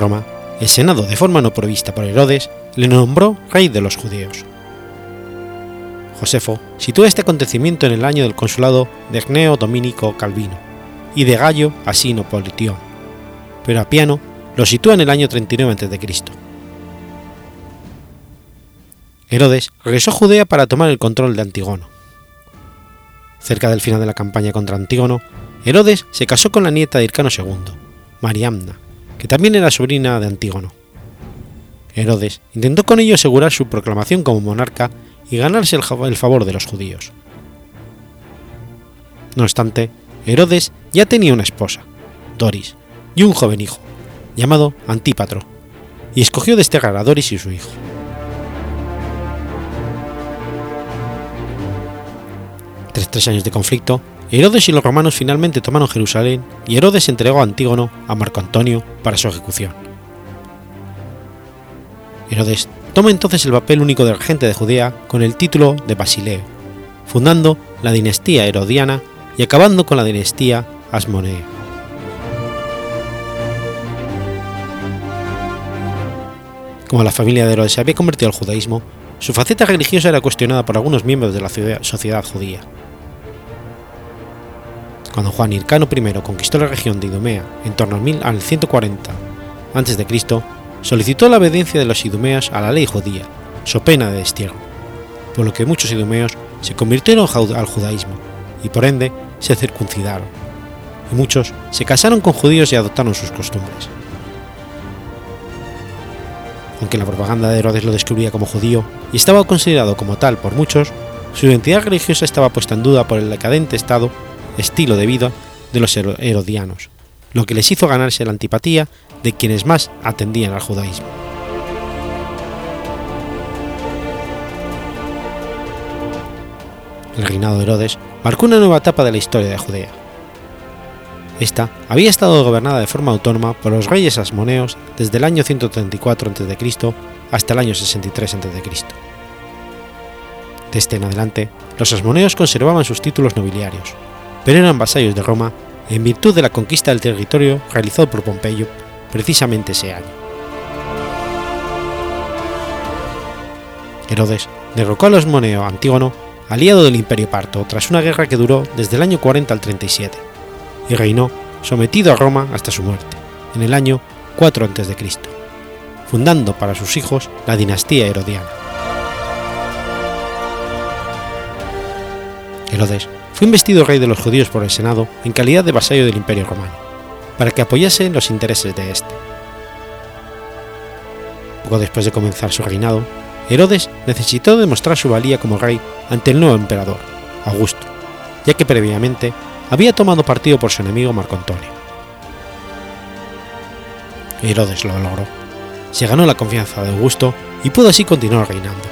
Roma, el Senado, de forma no prevista por Herodes, le nombró rey de los judíos. Josefo sitúa este acontecimiento en el año del consulado de Gneo Dominico Calvino y de Gallo Asino Politión, pero Apiano lo sitúa en el año 39 a.C. Herodes regresó a Judea para tomar el control de Antígono. Cerca del final de la campaña contra Antígono, Herodes se casó con la nieta de Hircano II, Mariamna, que también era sobrina de Antígono. Herodes intentó con ello asegurar su proclamación como monarca y ganarse el favor de los judíos. No obstante, Herodes ya tenía una esposa, Doris, y un joven hijo, llamado Antípatro, y escogió desterrar a Doris y su hijo. Tras tres años de conflicto, Herodes y los romanos finalmente tomaron Jerusalén y Herodes entregó a Antígono a Marco Antonio para su ejecución. Herodes toma entonces el papel único de regente de Judea con el título de Basileo, fundando la dinastía herodiana y acabando con la dinastía Asmonea. Como la familia de Herodes se había convertido al judaísmo, su faceta religiosa era cuestionada por algunos miembros de la sociedad judía. Cuando Juan Hircano I conquistó la región de Idumea en torno al 140 a.C., solicitó la obediencia de los idumeos a la ley judía, so pena de destierro, por lo que muchos idumeos se convirtieron al judaísmo y por ende se circuncidaron, y muchos se casaron con judíos y adoptaron sus costumbres. Aunque la propaganda de Herodes lo descubría como judío y estaba considerado como tal por muchos, su identidad religiosa estaba puesta en duda por el decadente estado, estilo de vida de los herodianos, lo que les hizo ganarse la antipatía de quienes más atendían al judaísmo. El reinado de Herodes marcó una nueva etapa de la historia de Judea. Esta había estado gobernada de forma autónoma por los reyes asmoneos desde el año 134 a.C. hasta el año 63 a.C. De este en adelante, los asmoneos conservaban sus títulos nobiliarios, pero eran vasallos de Roma en virtud de la conquista del territorio realizado por Pompeyo precisamente ese año. Herodes derrocó a los Moneo Antígono, aliado del Imperio Parto, tras una guerra que duró desde el año 40 al 37, y reinó sometido a Roma hasta su muerte, en el año 4 a.C., fundando para sus hijos la dinastía herodiana. Herodes fue investido rey de los judíos por el Senado en calidad de vasallo del Imperio Romano para que apoyase los intereses de éste. Poco después de comenzar su reinado, Herodes necesitó demostrar su valía como rey ante el nuevo emperador, Augusto, ya que previamente había tomado partido por su enemigo Marco Antonio. Herodes lo logró. Se ganó la confianza de Augusto y pudo así continuar reinando.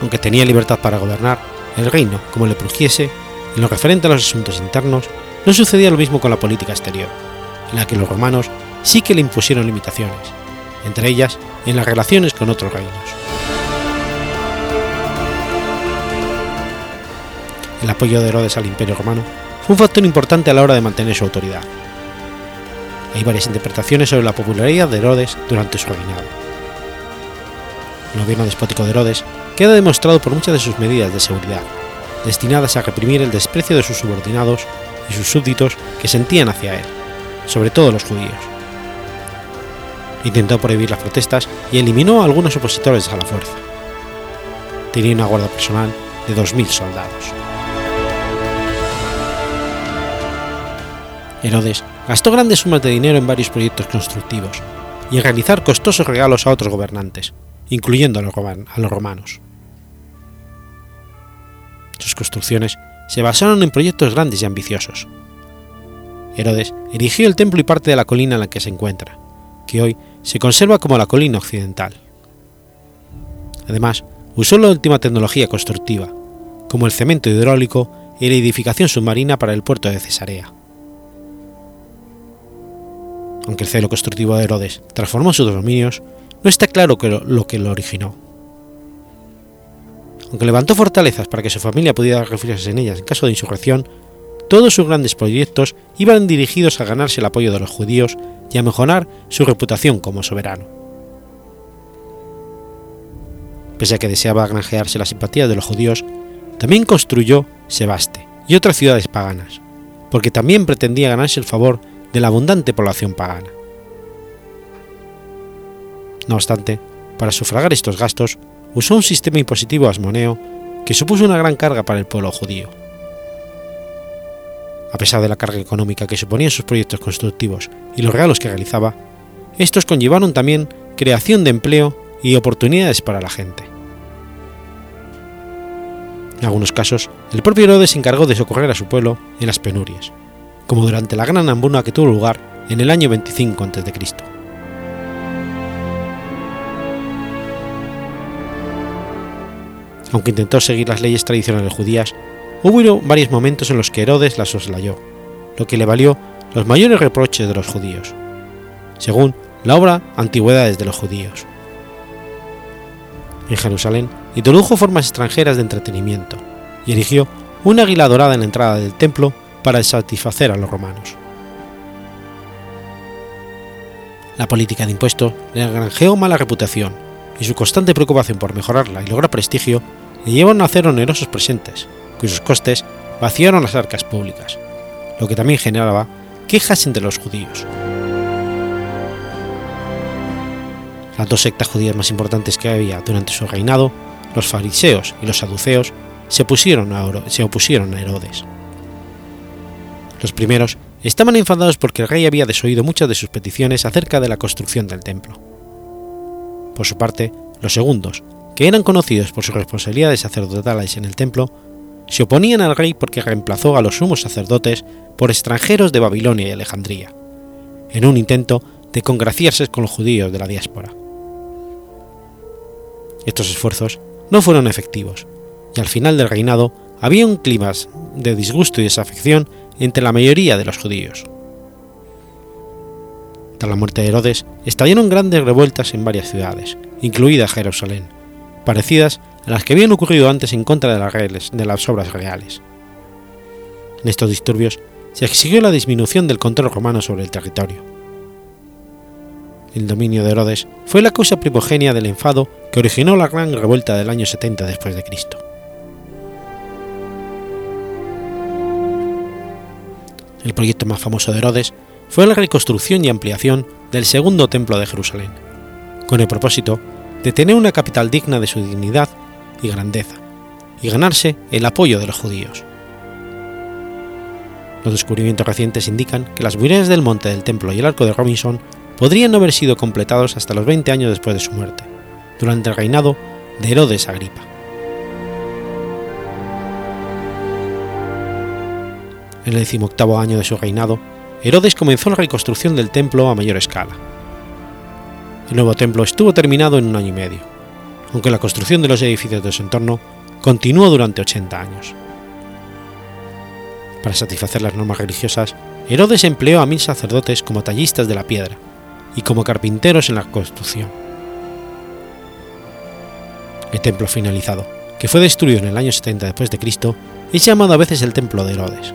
Aunque tenía libertad para gobernar el reino como le plugiese, en lo referente a los asuntos internos, no sucedía lo mismo con la política exterior, en la que los romanos sí que le impusieron limitaciones, entre ellas en las relaciones con otros reinos. El apoyo de Herodes al Imperio romano fue un factor importante a la hora de mantener su autoridad. Hay varias interpretaciones sobre la popularidad de Herodes durante su reinado. El gobierno despótico de Herodes queda demostrado por muchas de sus medidas de seguridad, destinadas a reprimir el desprecio de sus subordinados y sus súbditos que sentían hacia él, sobre todo los judíos. Intentó prohibir las protestas y eliminó a algunos opositores a la fuerza. Tenía una guardia personal de 2.000 soldados. Herodes gastó grandes sumas de dinero en varios proyectos constructivos y en realizar costosos regalos a otros gobernantes, incluyendo a los romanos. Sus construcciones se basaron en proyectos grandes y ambiciosos. Herodes erigió el templo y parte de la colina en la que se encuentra, que hoy se conserva como la colina occidental. Además, usó la última tecnología constructiva, como el cemento hidráulico y la edificación submarina para el puerto de Cesarea. Aunque el celo constructivo de Herodes transformó sus dominios, no está claro que lo, lo que lo originó. Aunque levantó fortalezas para que su familia pudiera refugiarse en ellas en caso de insurrección, todos sus grandes proyectos iban dirigidos a ganarse el apoyo de los judíos y a mejorar su reputación como soberano. Pese a que deseaba granjearse la simpatía de los judíos, también construyó Sebaste y otras ciudades paganas, porque también pretendía ganarse el favor de la abundante población pagana. No obstante, para sufragar estos gastos, usó un sistema impositivo asmoneo que supuso una gran carga para el pueblo judío. A pesar de la carga económica que suponían sus proyectos constructivos y los regalos que realizaba, estos conllevaron también creación de empleo y oportunidades para la gente. En algunos casos, el propio Herodes se encargó de socorrer a su pueblo en las penurias, como durante la gran hambruna que tuvo lugar en el año 25 a.C. Aunque intentó seguir las leyes tradicionales judías, hubo varios momentos en los que Herodes las soslayó, lo que le valió los mayores reproches de los judíos, según la obra Antigüedades de los Judíos. En Jerusalén introdujo formas extranjeras de entretenimiento y erigió una águila dorada en la entrada del templo para satisfacer a los romanos. La política de impuestos le granjeó mala reputación y su constante preocupación por mejorarla y lograr prestigio le llevaron a hacer onerosos presentes, cuyos costes vaciaron las arcas públicas, lo que también generaba quejas entre los judíos. Las dos sectas judías más importantes que había durante su reinado, los fariseos y los saduceos, se, pusieron a, se opusieron a Herodes. Los primeros estaban enfadados porque el rey había desoído muchas de sus peticiones acerca de la construcción del templo. Por su parte, los segundos, que eran conocidos por sus responsabilidades sacerdotales en el templo, se oponían al rey porque reemplazó a los sumos sacerdotes por extranjeros de Babilonia y Alejandría, en un intento de congraciarse con los judíos de la diáspora. Estos esfuerzos no fueron efectivos, y al final del reinado había un clima de disgusto y desafección entre la mayoría de los judíos. Tras la muerte de Herodes, estallaron grandes revueltas en varias ciudades, incluida Jerusalén, parecidas a las que habían ocurrido antes en contra de las, de las obras reales. En estos disturbios se exigió la disminución del control romano sobre el territorio. El dominio de Herodes fue la causa primogenia del enfado que originó la gran revuelta del año 70 después de Cristo. El proyecto más famoso de Herodes fue la reconstrucción y ampliación del segundo templo de Jerusalén, con el propósito de tener una capital digna de su dignidad y grandeza, y ganarse el apoyo de los judíos. Los descubrimientos recientes indican que las murallas del monte del templo y el arco de Robinson podrían no haber sido completados hasta los 20 años después de su muerte, durante el reinado de Herodes Agripa. En el decimoctavo año de su reinado, Herodes comenzó la reconstrucción del templo a mayor escala. El nuevo templo estuvo terminado en un año y medio, aunque la construcción de los edificios de su entorno continuó durante 80 años. Para satisfacer las normas religiosas, Herodes empleó a mil sacerdotes como tallistas de la piedra y como carpinteros en la construcción. El templo finalizado, que fue destruido en el año 70 después de Cristo, es llamado a veces el templo de Herodes.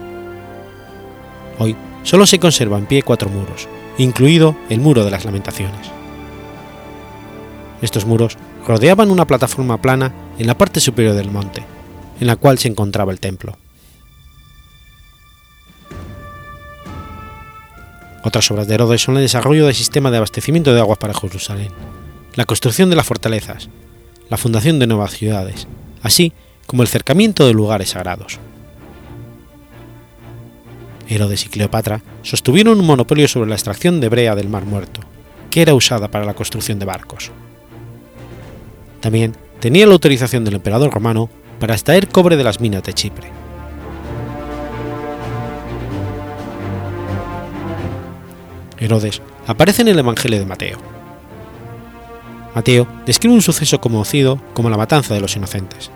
Hoy solo se conserva en pie cuatro muros, incluido el Muro de las Lamentaciones. Estos muros rodeaban una plataforma plana en la parte superior del monte, en la cual se encontraba el templo. Otras obras de Herodes son el desarrollo del sistema de abastecimiento de aguas para Jerusalén, la construcción de las fortalezas, la fundación de nuevas ciudades, así como el cercamiento de lugares sagrados. Herodes y Cleopatra sostuvieron un monopolio sobre la extracción de brea del Mar Muerto, que era usada para la construcción de barcos. También tenía la autorización del emperador romano para extraer cobre de las minas de Chipre. Herodes aparece en el Evangelio de Mateo. Mateo describe un suceso conocido como la matanza de los inocentes.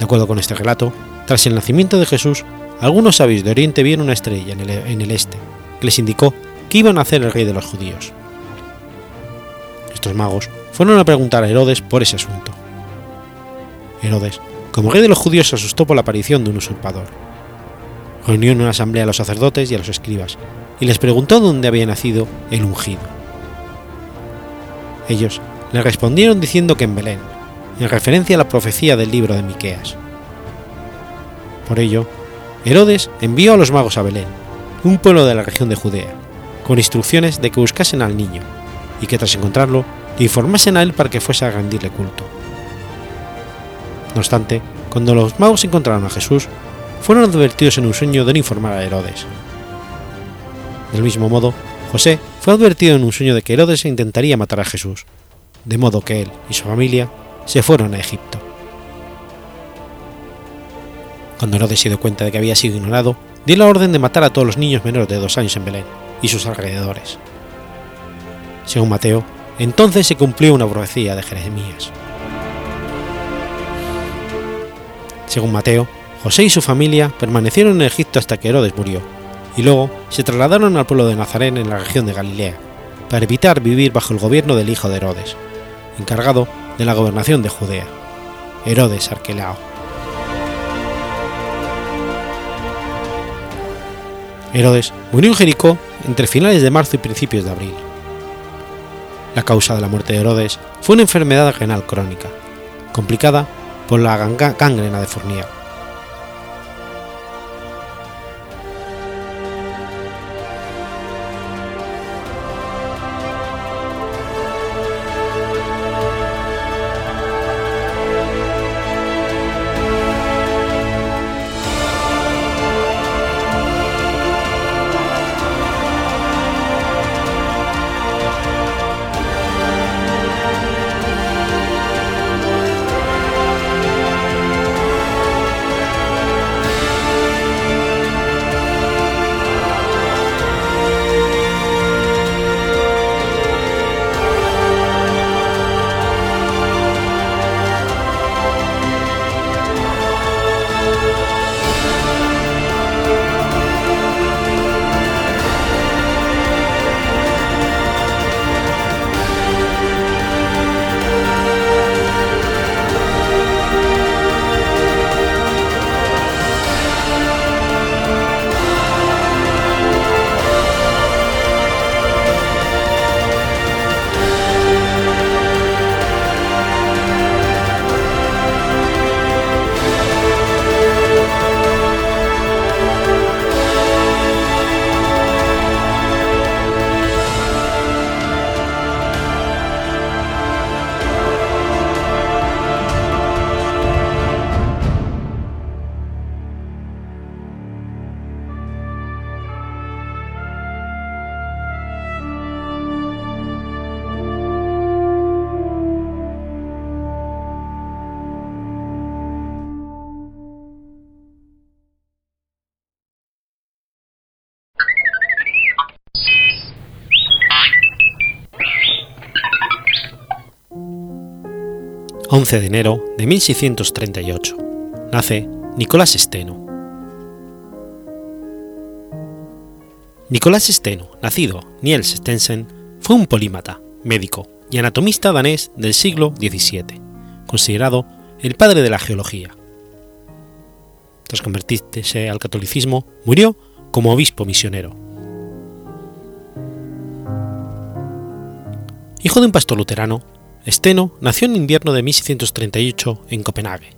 De acuerdo con este relato, tras el nacimiento de Jesús, algunos sabios de Oriente vieron una estrella en el, en el este que les indicó que iba a nacer el rey de los judíos. Estos magos fueron a preguntar a Herodes por ese asunto. Herodes, como rey de los judíos, se asustó por la aparición de un usurpador. Reunió en una asamblea a los sacerdotes y a los escribas y les preguntó dónde había nacido el ungido. Ellos le respondieron diciendo que en Belén, en referencia a la profecía del libro de Miqueas. Por ello, Herodes envió a los magos a Belén, un pueblo de la región de Judea, con instrucciones de que buscasen al niño y que tras encontrarlo le informasen a él para que fuese a rendirle culto. No obstante, cuando los magos encontraron a Jesús, fueron advertidos en un sueño de no informar a Herodes. Del mismo modo, José fue advertido en un sueño de que Herodes intentaría matar a Jesús, de modo que él y su familia se fueron a Egipto. Cuando Herodes se dio cuenta de que había sido ignorado, dio la orden de matar a todos los niños menores de dos años en Belén y sus alrededores. Según Mateo, entonces se cumplió una profecía de Jeremías. Según Mateo, José y su familia permanecieron en Egipto hasta que Herodes murió, y luego se trasladaron al pueblo de Nazaret en la región de Galilea, para evitar vivir bajo el gobierno del hijo de Herodes, encargado de la gobernación de Judea, Herodes Arquelao. Herodes murió en Jericó entre finales de marzo y principios de abril. La causa de la muerte de Herodes fue una enfermedad renal crónica, complicada por la gangrena de Fournier. ...11 de enero de 1638... ...nace Nicolás Steno. Nicolás Steno, nacido Niels Stensen, fue un polímata, médico y anatomista danés del siglo XVII, considerado el padre de la geología. Tras convertirse al catolicismo, murió como obispo misionero. Hijo de un pastor luterano, Steno nació en invierno de 1638 en Copenhague.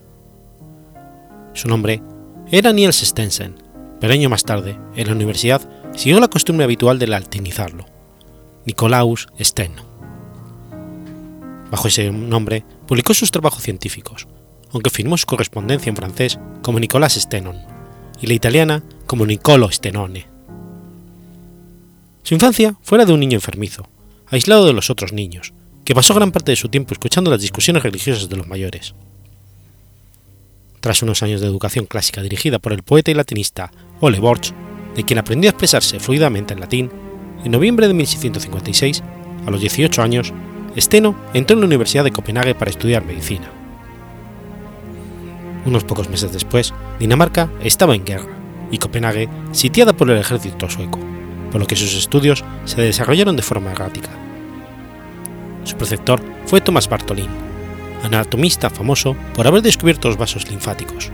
Su nombre era Niels Stensen, pero año más tarde, en la universidad, siguió la costumbre habitual de latinizarlo, Nicolaus Steno. Bajo ese nombre, publicó sus trabajos científicos, aunque firmó su correspondencia en francés como Nicolas Stenon y la italiana como Niccolo Stenone. Su infancia fue la de un niño enfermizo, aislado de los otros niños, que pasó gran parte de su tiempo escuchando las discusiones religiosas de los mayores. Tras unos años de educación clásica dirigida por el poeta y latinista Ole Borch, de quien aprendió a expresarse fluidamente en latín, en noviembre de 1656, a los 18 años, Steno entró en la Universidad de Copenhague para estudiar medicina. Unos pocos meses después, Dinamarca estaba en guerra y Copenhague sitiada por el ejército sueco, por lo que sus estudios se desarrollaron de forma errática. Su preceptor fue Thomas Bartholin, anatomista famoso por haber descubierto los vasos linfáticos.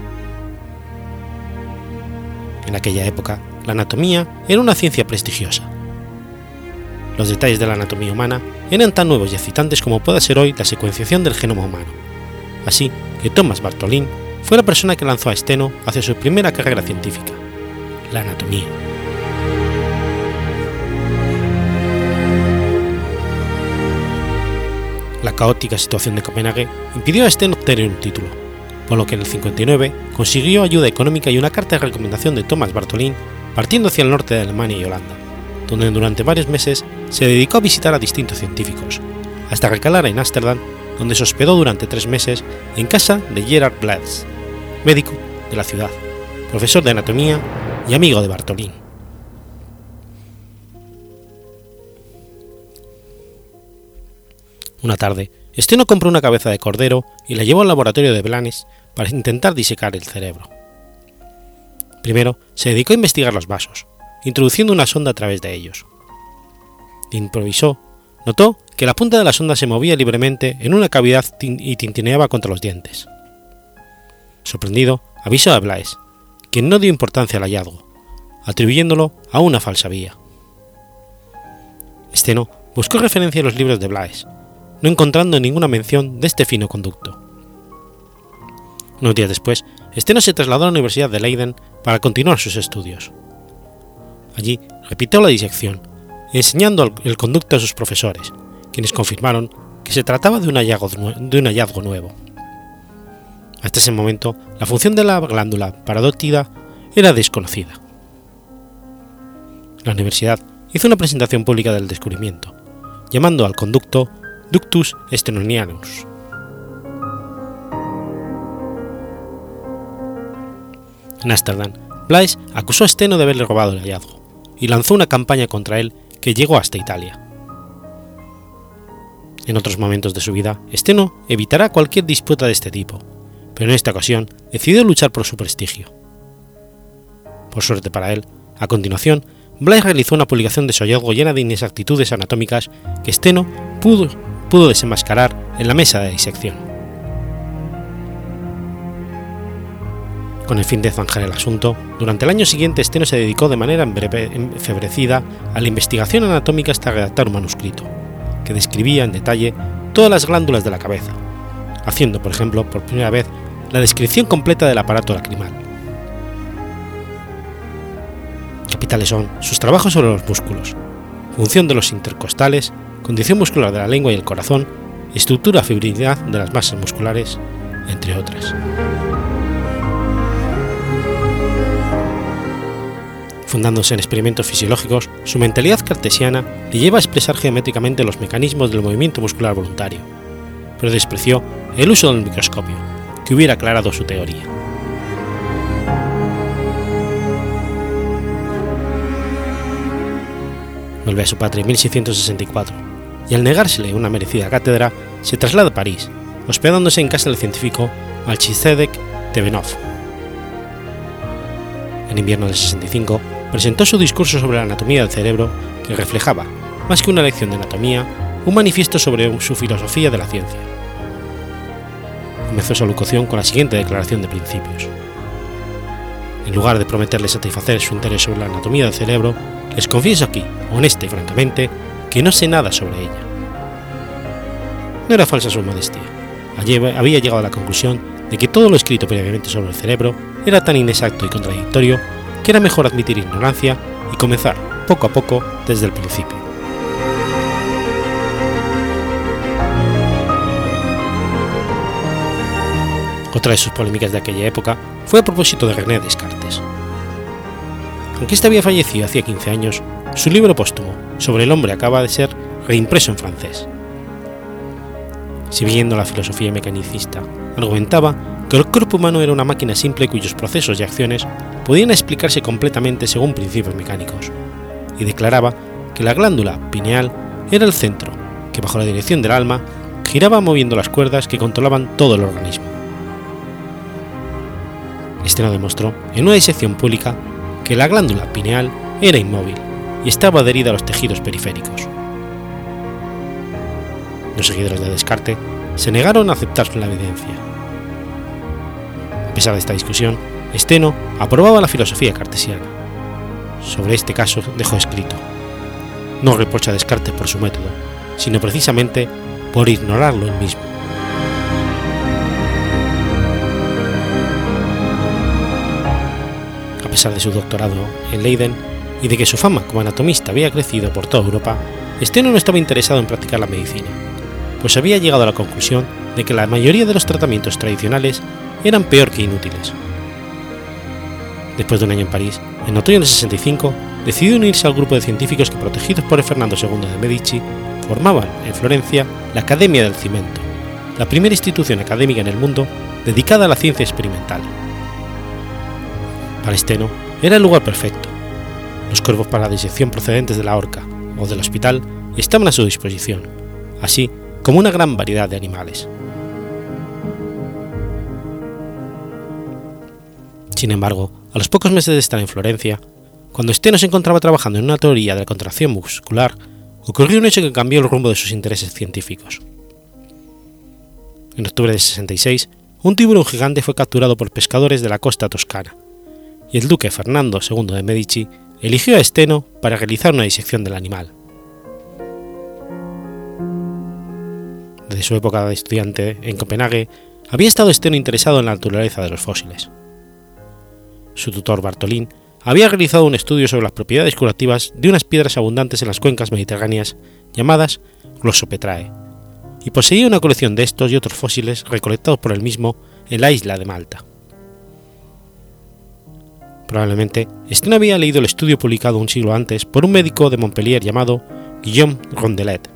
En aquella época, la anatomía era una ciencia prestigiosa. Los detalles de la anatomía humana eran tan nuevos y excitantes como pueda ser hoy la secuenciación del genoma humano. Así que Thomas Bartholin fue la persona que lanzó a Steno hacia su primera carrera científica, la anatomía. La caótica situación de Copenhague impidió a Steno obtener un título, por lo que en el 59 consiguió ayuda económica y una carta de recomendación de Thomas Bartholin partiendo hacia el norte de Alemania y Holanda, donde durante varios meses se dedicó a visitar a distintos científicos, hasta recalar en Ámsterdam, donde se hospedó durante tres meses en casa de Gerard Blatz, médico de la ciudad, profesor de anatomía y amigo de Bartholin. Una tarde, Steno compró una cabeza de cordero y la llevó al laboratorio de Blanes para intentar disecar el cerebro. Primero, se dedicó a investigar los vasos, introduciendo una sonda a través de ellos. Improvisó, notó que la punta de la sonda se movía libremente en una cavidad y tintineaba contra los dientes. Sorprendido, avisó a Blaise, quien no dio importancia al hallazgo, atribuyéndolo a una falsa vía. Steno buscó referencia en los libros de Blaise, no encontrando ninguna mención de este fino conducto. Unos días después, Steno se trasladó a la Universidad de Leiden para continuar sus estudios. Allí repitió la disección, enseñando el conducto a sus profesores, quienes confirmaron que se trataba de un hallazgo, nuevo. Hasta ese momento, la función de la glándula parodóctida era desconocida. La universidad hizo una presentación pública del descubrimiento, llamando al conducto Ductus stenonianus. En Ámsterdam, Blaise acusó a Steno de haberle robado el hallazgo y lanzó una campaña contra él que llegó hasta Italia. En otros momentos de su vida, Steno evitará cualquier disputa de este tipo, pero en esta ocasión decidió luchar por su prestigio. Por suerte para él, a continuación, Blaise realizó una publicación de su hallazgo llena de inexactitudes anatómicas que Steno pudo, pudo desenmascarar en la mesa de disección. Con el fin de zanjar el asunto, durante el año siguiente Steno se dedicó de manera enfebrecida a la investigación anatómica hasta redactar un manuscrito, que describía en detalle todas las glándulas de la cabeza, haciendo, por ejemplo, por primera vez la descripción completa del aparato lacrimal. Capitales son sus trabajos sobre los músculos, función de los intercostales, condición muscular de la lengua y el corazón, estructura fibrilidad de las masas musculares, entre otras. Fundándose en experimentos fisiológicos, su mentalidad cartesiana le lleva a expresar geométricamente los mecanismos del movimiento muscular voluntario, pero despreció el uso del microscopio, que hubiera aclarado su teoría. Vuelve a su patria en 1664 y al negársele una merecida cátedra se traslada a París, hospedándose en casa del científico Melchizedek Tevenov. En invierno del 65 presentó su discurso sobre la anatomía del cerebro que reflejaba, más que una lección de anatomía, un manifiesto sobre su filosofía de la ciencia. Comenzó su alocución con la siguiente declaración de principios. En lugar de prometerle satisfacer su interés sobre la anatomía del cerebro, les confieso aquí, honesta y francamente, que no sé nada sobre ella. no era falsa su modestia. Había llegado a la conclusión de que todo lo escrito previamente sobre el cerebro era tan inexacto y contradictorio que era mejor admitir ignorancia y comenzar poco a poco desde el principio. Otra de sus polémicas de aquella época fue a propósito de René Descartes. Aunque este había fallecido hacía 15 años, su libro póstumo sobre el hombre acaba de ser reimpreso en francés. Siguiendo la filosofía mecanicista, argumentaba que el cuerpo humano era una máquina simple cuyos procesos y acciones podían explicarse completamente según principios mecánicos, y declaraba que la glándula pineal era el centro, que bajo la dirección del alma giraba moviendo las cuerdas que controlaban todo el organismo. Este no demostró en una disección pública que la glándula pineal era inmóvil y estaba adherida a los tejidos periféricos. Los seguidores de Descartes se negaron a aceptar la evidencia. A pesar de esta discusión, Steno aprobaba la filosofía cartesiana. Sobre este caso dejó escrito: No reprocha Descartes por su método, sino precisamente por ignorarlo él mismo. A pesar de su doctorado en Leiden y de que su fama como anatomista había crecido por toda Europa, Steno no estaba interesado en practicar la medicina, pues había llegado a la conclusión de que la mayoría de los tratamientos tradicionales eran peor que inútiles. Después de un año en París, en otoño del 65, decidió unirse al grupo de científicos que, protegidos por Fernando II de Medici, formaban en Florencia la Academia del Cimento, la primera institución académica en el mundo dedicada a la ciencia experimental. Para Steno era el lugar perfecto. Los cuerpos para la disección procedentes de la horca o del hospital estaban a su disposición, así como una gran variedad de animales. Sin embargo, a los pocos meses de estar en Florencia, cuando Steno se encontraba trabajando en una teoría de la contracción muscular, ocurrió un hecho que cambió el rumbo de sus intereses científicos. En octubre de 66, un tiburón gigante fue capturado por pescadores de la costa toscana, y el duque Fernando II de Medici eligió a Steno para realizar una disección del animal. Desde su época de estudiante en Copenhague, había estado Steno interesado en la naturaleza de los fósiles. Su tutor Bartolín había realizado un estudio sobre las propiedades curativas de unas piedras abundantes en las cuencas mediterráneas llamadas Glossopetrae, y poseía una colección de estos y otros fósiles recolectados por él mismo en la isla de Malta. Probablemente Steno había leído el estudio publicado un siglo antes por un médico de Montpellier llamado Guillaume Rondelet,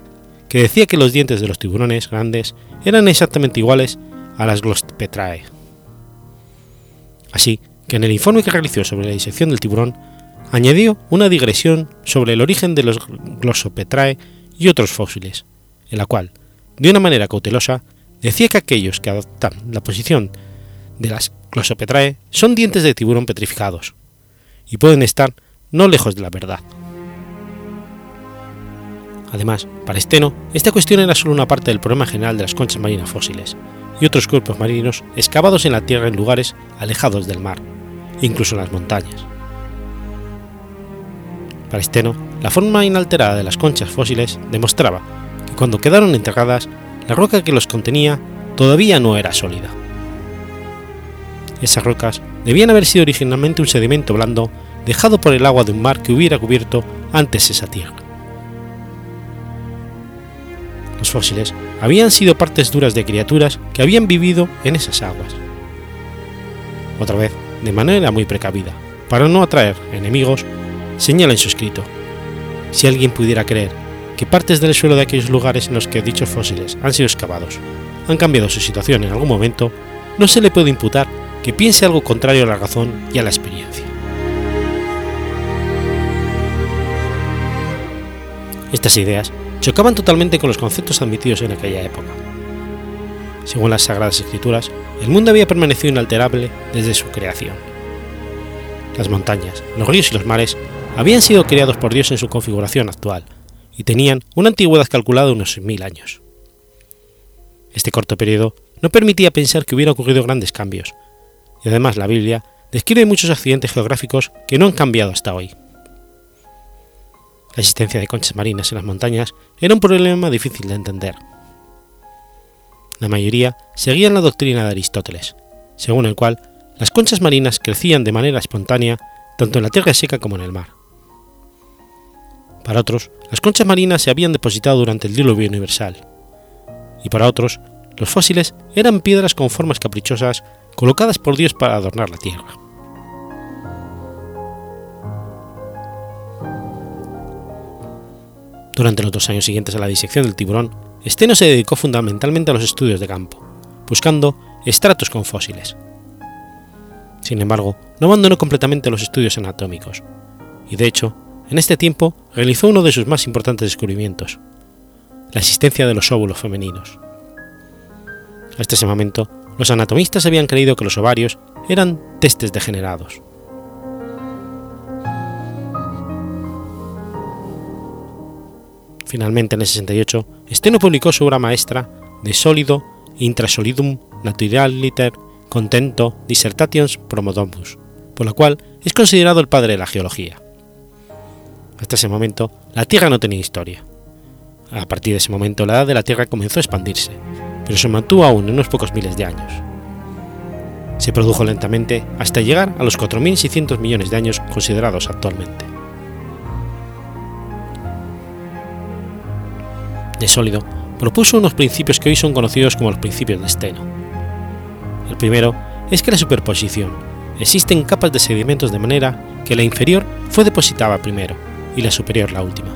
que decía que los dientes de los tiburones grandes eran exactamente iguales a las Glossopetrae. Así que en el informe que realizó sobre la disección del tiburón, añadió una digresión sobre el origen de los Glossopetrae y otros fósiles, en la cual, de una manera cautelosa, decía que aquellos que adoptan la posición de las Glossopetrae son dientes de tiburón petrificados, y pueden estar no lejos de la verdad. Además, para Steno, esta cuestión era solo una parte del problema general de las conchas marinas fósiles y otros cuerpos marinos excavados en la tierra en lugares alejados del mar, incluso en las montañas. Para Steno, la forma inalterada de las conchas fósiles demostraba que cuando quedaron enterradas, la roca que los contenía todavía no era sólida. Esas rocas debían haber sido originalmente un sedimento blando dejado por el agua de un mar que hubiera cubierto antes esa tierra. Los fósiles habían sido partes duras de criaturas que habían vivido en esas aguas. Otra vez, de manera muy precavida, para no atraer enemigos, señala en su escrito, si alguien pudiera creer que partes del suelo de aquellos lugares en los que dichos fósiles han sido excavados han cambiado su situación en algún momento, no se le puede imputar que piense algo contrario a la razón y a la experiencia. Estas ideas chocaban totalmente con los conceptos admitidos en aquella época. Según las Sagradas Escrituras, el mundo había permanecido inalterable desde su creación. Las montañas, los ríos y los mares habían sido creados por Dios en su configuración actual y tenían una antigüedad calculada de unos 6.000 años. Este corto periodo no permitía pensar que hubiera ocurrido grandes cambios, y además la Biblia describe muchos accidentes geográficos que no han cambiado hasta hoy. La existencia de conchas marinas en las montañas era un problema difícil de entender. La mayoría seguían la doctrina de Aristóteles, según el cual las conchas marinas crecían de manera espontánea tanto en la tierra seca como en el mar. Para otros, las conchas marinas se habían depositado durante el diluvio universal, y para otros, los fósiles eran piedras con formas caprichosas colocadas por Dios para adornar la tierra. Durante los dos años siguientes a la disección del tiburón, Steno se dedicó fundamentalmente a los estudios de campo, buscando estratos con fósiles. Sin embargo, no abandonó completamente los estudios anatómicos, y de hecho, en este tiempo realizó uno de sus más importantes descubrimientos, la existencia de los óvulos femeninos. Hasta ese momento, los anatomistas habían creído que los ovarios eran testes degenerados. Finalmente, en el 68, Steno publicó su obra maestra De solido intrasolidum naturaliter contento dissertations promodomus, por la cual es considerado el padre de la geología. Hasta ese momento, la Tierra no tenía historia. A partir de ese momento, la edad de la Tierra comenzó a expandirse, pero se mantuvo aún en unos pocos miles de años. Se produjo lentamente hasta llegar a los 4.600 millones de años considerados actualmente. De sólido, propuso unos principios que hoy son conocidos como los principios de Steno. El primero es que la superposición existen capas de sedimentos de manera que la inferior fue depositada primero y la superior la última.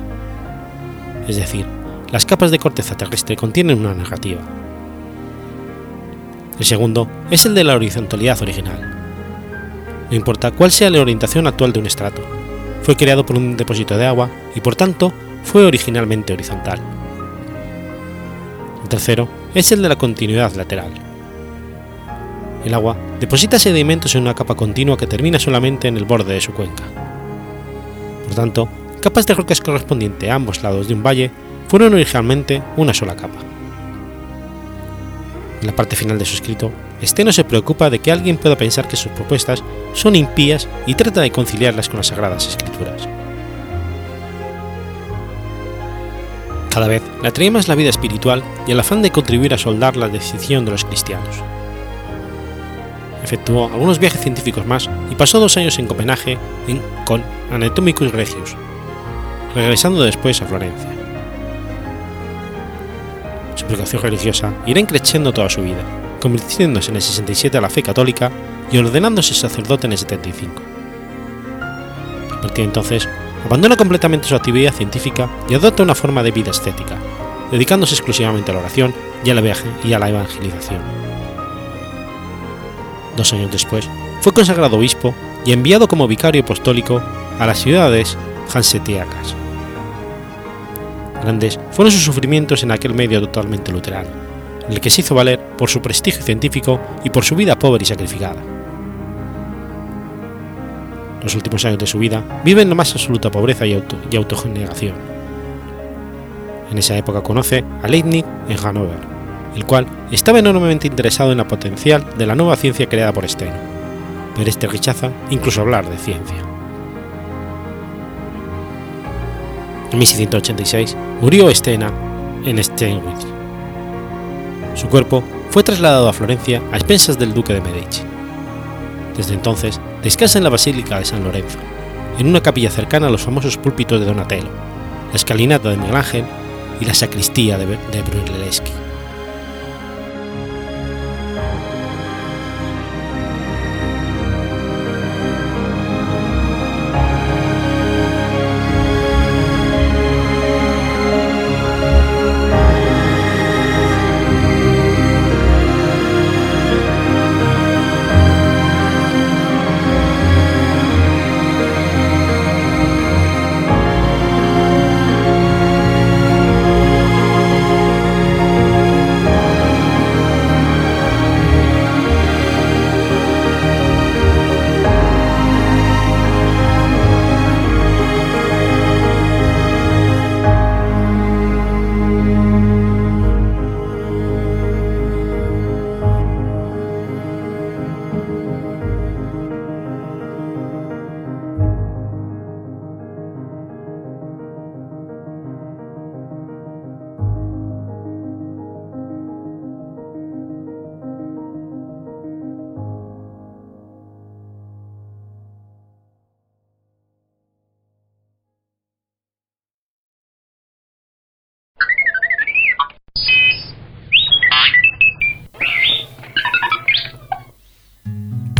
Es decir, las capas de corteza terrestre contienen una negativa. El segundo es el de la horizontalidad original. No importa cuál sea la orientación actual de un estrato, fue creado por un depósito de agua y por tanto fue originalmente horizontal. El tercero es el de la continuidad lateral. El agua deposita sedimentos en una capa continua que termina solamente en el borde de su cuenca. Por tanto, capas de rocas correspondientes a ambos lados de un valle fueron originalmente una sola capa. En la parte final de su escrito, Steno se preocupa de que alguien pueda pensar que sus propuestas son impías y trata de conciliarlas con las sagradas escrituras. Cada vez le atrae más la vida espiritual y el afán de contribuir a soldar la decisión de los cristianos. Efectuó algunos viajes científicos más y pasó dos años en Copenhague en, con Anatomicus Regius, regresando después a Florencia. Su vocación religiosa irá increciendo toda su vida, convirtiéndose en el 67 a la fe católica y ordenándose sacerdote en el 75. A partir de entonces, abandona completamente su actividad científica y adopta una forma de vida estética, dedicándose exclusivamente a la oración y a la, y a la evangelización. Dos años después, fue consagrado obispo y enviado como vicario apostólico a las ciudades hansetiacas. Grandes fueron sus sufrimientos en aquel medio totalmente luterano, en el que se hizo valer por su prestigio científico y por su vida pobre y sacrificada. Los últimos años de su vida vive en la más absoluta pobreza y, auto, autogenegación. En esa época conoce a Leibniz en Hannover, el cual estaba enormemente interesado en la potencial de la nueva ciencia creada por Steno, pero este rechaza incluso hablar de ciencia. En 1686 murió Stena en Steinwich. Su cuerpo fue trasladado a Florencia a expensas del duque de Medici. Desde entonces descansa en la Basílica de San Lorenzo, en una capilla cercana a los famosos púlpitos de Donatello, la escalinata de Miguel Ángel y la sacristía de, de Brunelleschi.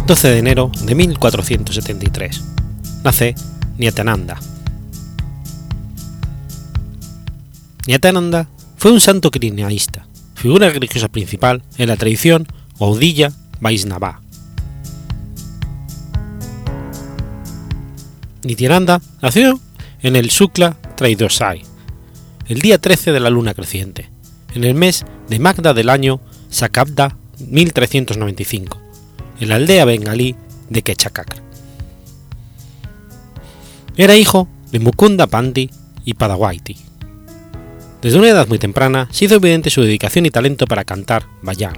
12 de enero de 1473. Nace Nyatananda. Nyatananda fue un santo cristianista, figura religiosa principal en la tradición Gaudiya Vaisnava. Nityananda nació en el Sukla Traidosai, el día 13 de la luna creciente, en el mes de Magda del año Sakabda 1395, en la aldea bengalí de Kechakakra. Era hijo de Mukunda Pandi y Padawaiti. Desde una edad muy temprana se hizo evidente su dedicación y talento para cantar bayan.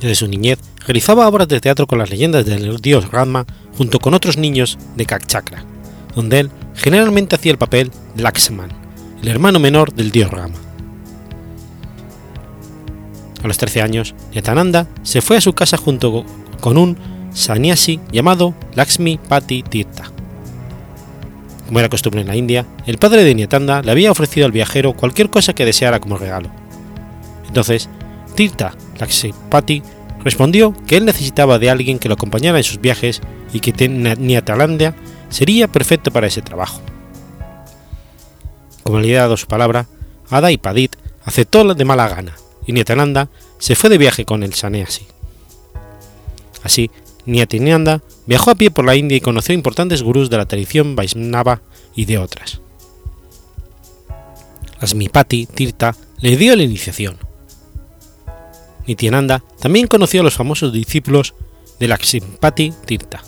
Desde su niñez realizaba obras de teatro con las leyendas del dios Rama junto con otros niños de Kakchakra, donde él generalmente hacía el papel de Lakshman, el hermano menor del dios Rama. A los 13 años, Yatananda se fue a su casa junto con un sannyasi llamado Lakshmi Pati Tirtha. Como era costumbre en la India, el padre de Nyatananda le había ofrecido al viajero cualquier cosa que deseara como regalo. Entonces, Tirtha Lakshmipati respondió que él necesitaba de alguien que lo acompañara en sus viajes y que Nyatananda sería perfecto para ese trabajo. Como le había dado su palabra, Ada y Padit aceptó de mala gana y Nyatananda se fue de viaje con el sannyasi. Así, Nyatinanda viajó a pie por la India y conoció importantes gurús de la tradición Vaisnava y de otras. Asmipati Tirtha le dio la iniciación. Nityananda también conoció a los famosos discípulos de Lakshmipati Tirtha,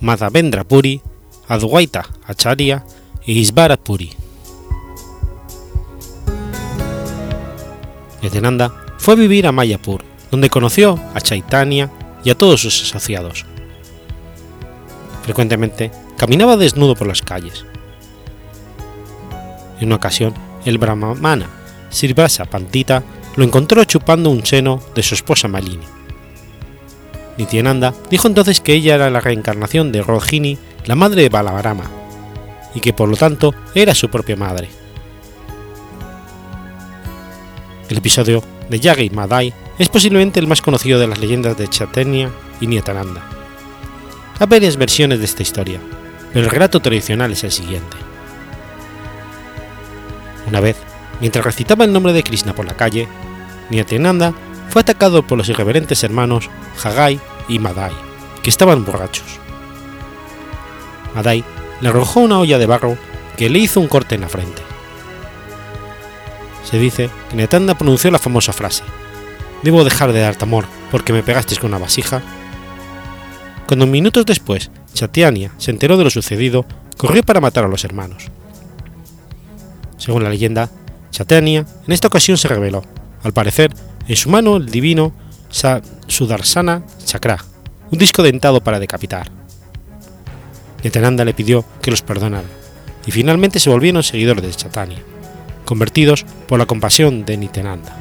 Madhavendra Puri, Adwaita Acharya y Isvara Puri. Nityananda fue a vivir a Mayapur, donde conoció a Chaitanya y a todos sus asociados. Frecuentemente caminaba desnudo por las calles. En una ocasión, el brahmana Sirvasa Pantita lo encontró chupando un seno de su esposa Malini. Nityananda dijo entonces que ella era la reencarnación de Rohini, la madre de Balavarama, y que por lo tanto era su propia madre. El episodio de Yagi Madai es posiblemente el más conocido de las leyendas de Chaitanya y Nyatananda. Hay varias versiones de esta historia, pero el relato tradicional es el siguiente. Una vez, mientras recitaba el nombre de Krishna por la calle, Nyatananda fue atacado por los irreverentes hermanos Hagai y Madai, que estaban borrachos. Madai le arrojó una olla de barro que le hizo un corte en la frente. Se dice que Nyatananda pronunció la famosa frase: ¿Debo dejar de darte amor porque me pegaste con una vasija? Cuando minutos después Chatyania se enteró de lo sucedido, corrió para matar a los hermanos. Según la leyenda, Chatyania en esta ocasión se rebeló, al parecer en su mano el divino Sudarsana Chakra, un disco dentado para decapitar. Nityananda le pidió que los perdonara, y finalmente se volvieron seguidores de Chaitanya, convertidos por la compasión de Nityananda.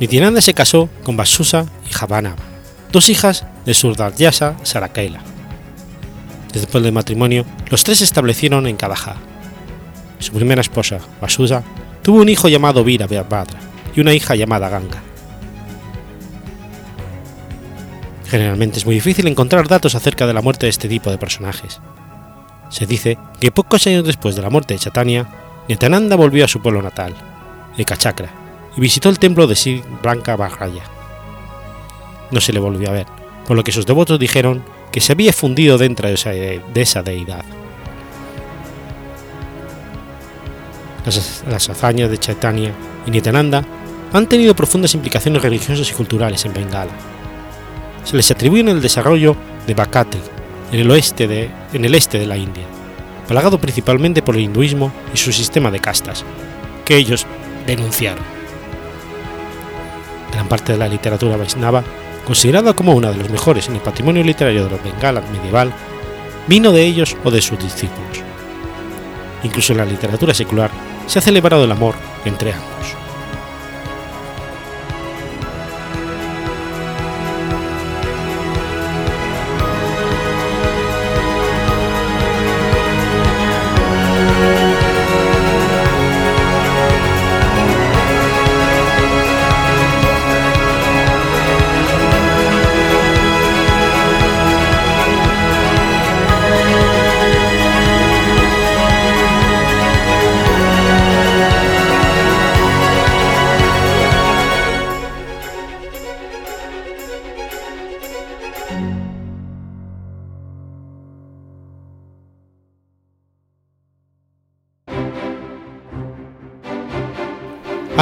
Nityananda se casó con Vasusa y Javanava, dos hijas de Surdaryasa Sarakela. Después del matrimonio, los tres se establecieron en Kadaha. Su primera esposa, Vasusa, tuvo un hijo llamado Vira Bhadra y una hija llamada Ganga. Generalmente es muy difícil encontrar datos acerca de la muerte de este tipo de personajes. Se dice que pocos años después de la muerte de Chaitanya, Nityananda volvió a su pueblo natal, Ekachakra, y visitó el templo de Sri Branca Bajraya. No se le volvió a ver, por lo que sus devotos dijeron que se había fundido dentro de esa, de esa deidad. Las, las, hazañas de Chaitanya y Nityananda han tenido profundas implicaciones religiosas y culturales en Bengala. Se les atribuyen el desarrollo de Bhakti en el, oeste de, en el este de la India, plagado principalmente por el hinduismo y su sistema de castas, que ellos denunciaron gran parte de la literatura Vaisnava, considerada como una de los mejores en el patrimonio literario de los Bengala medieval, vino de ellos o de sus discípulos. Incluso en la literatura secular se ha celebrado el amor entre ambos.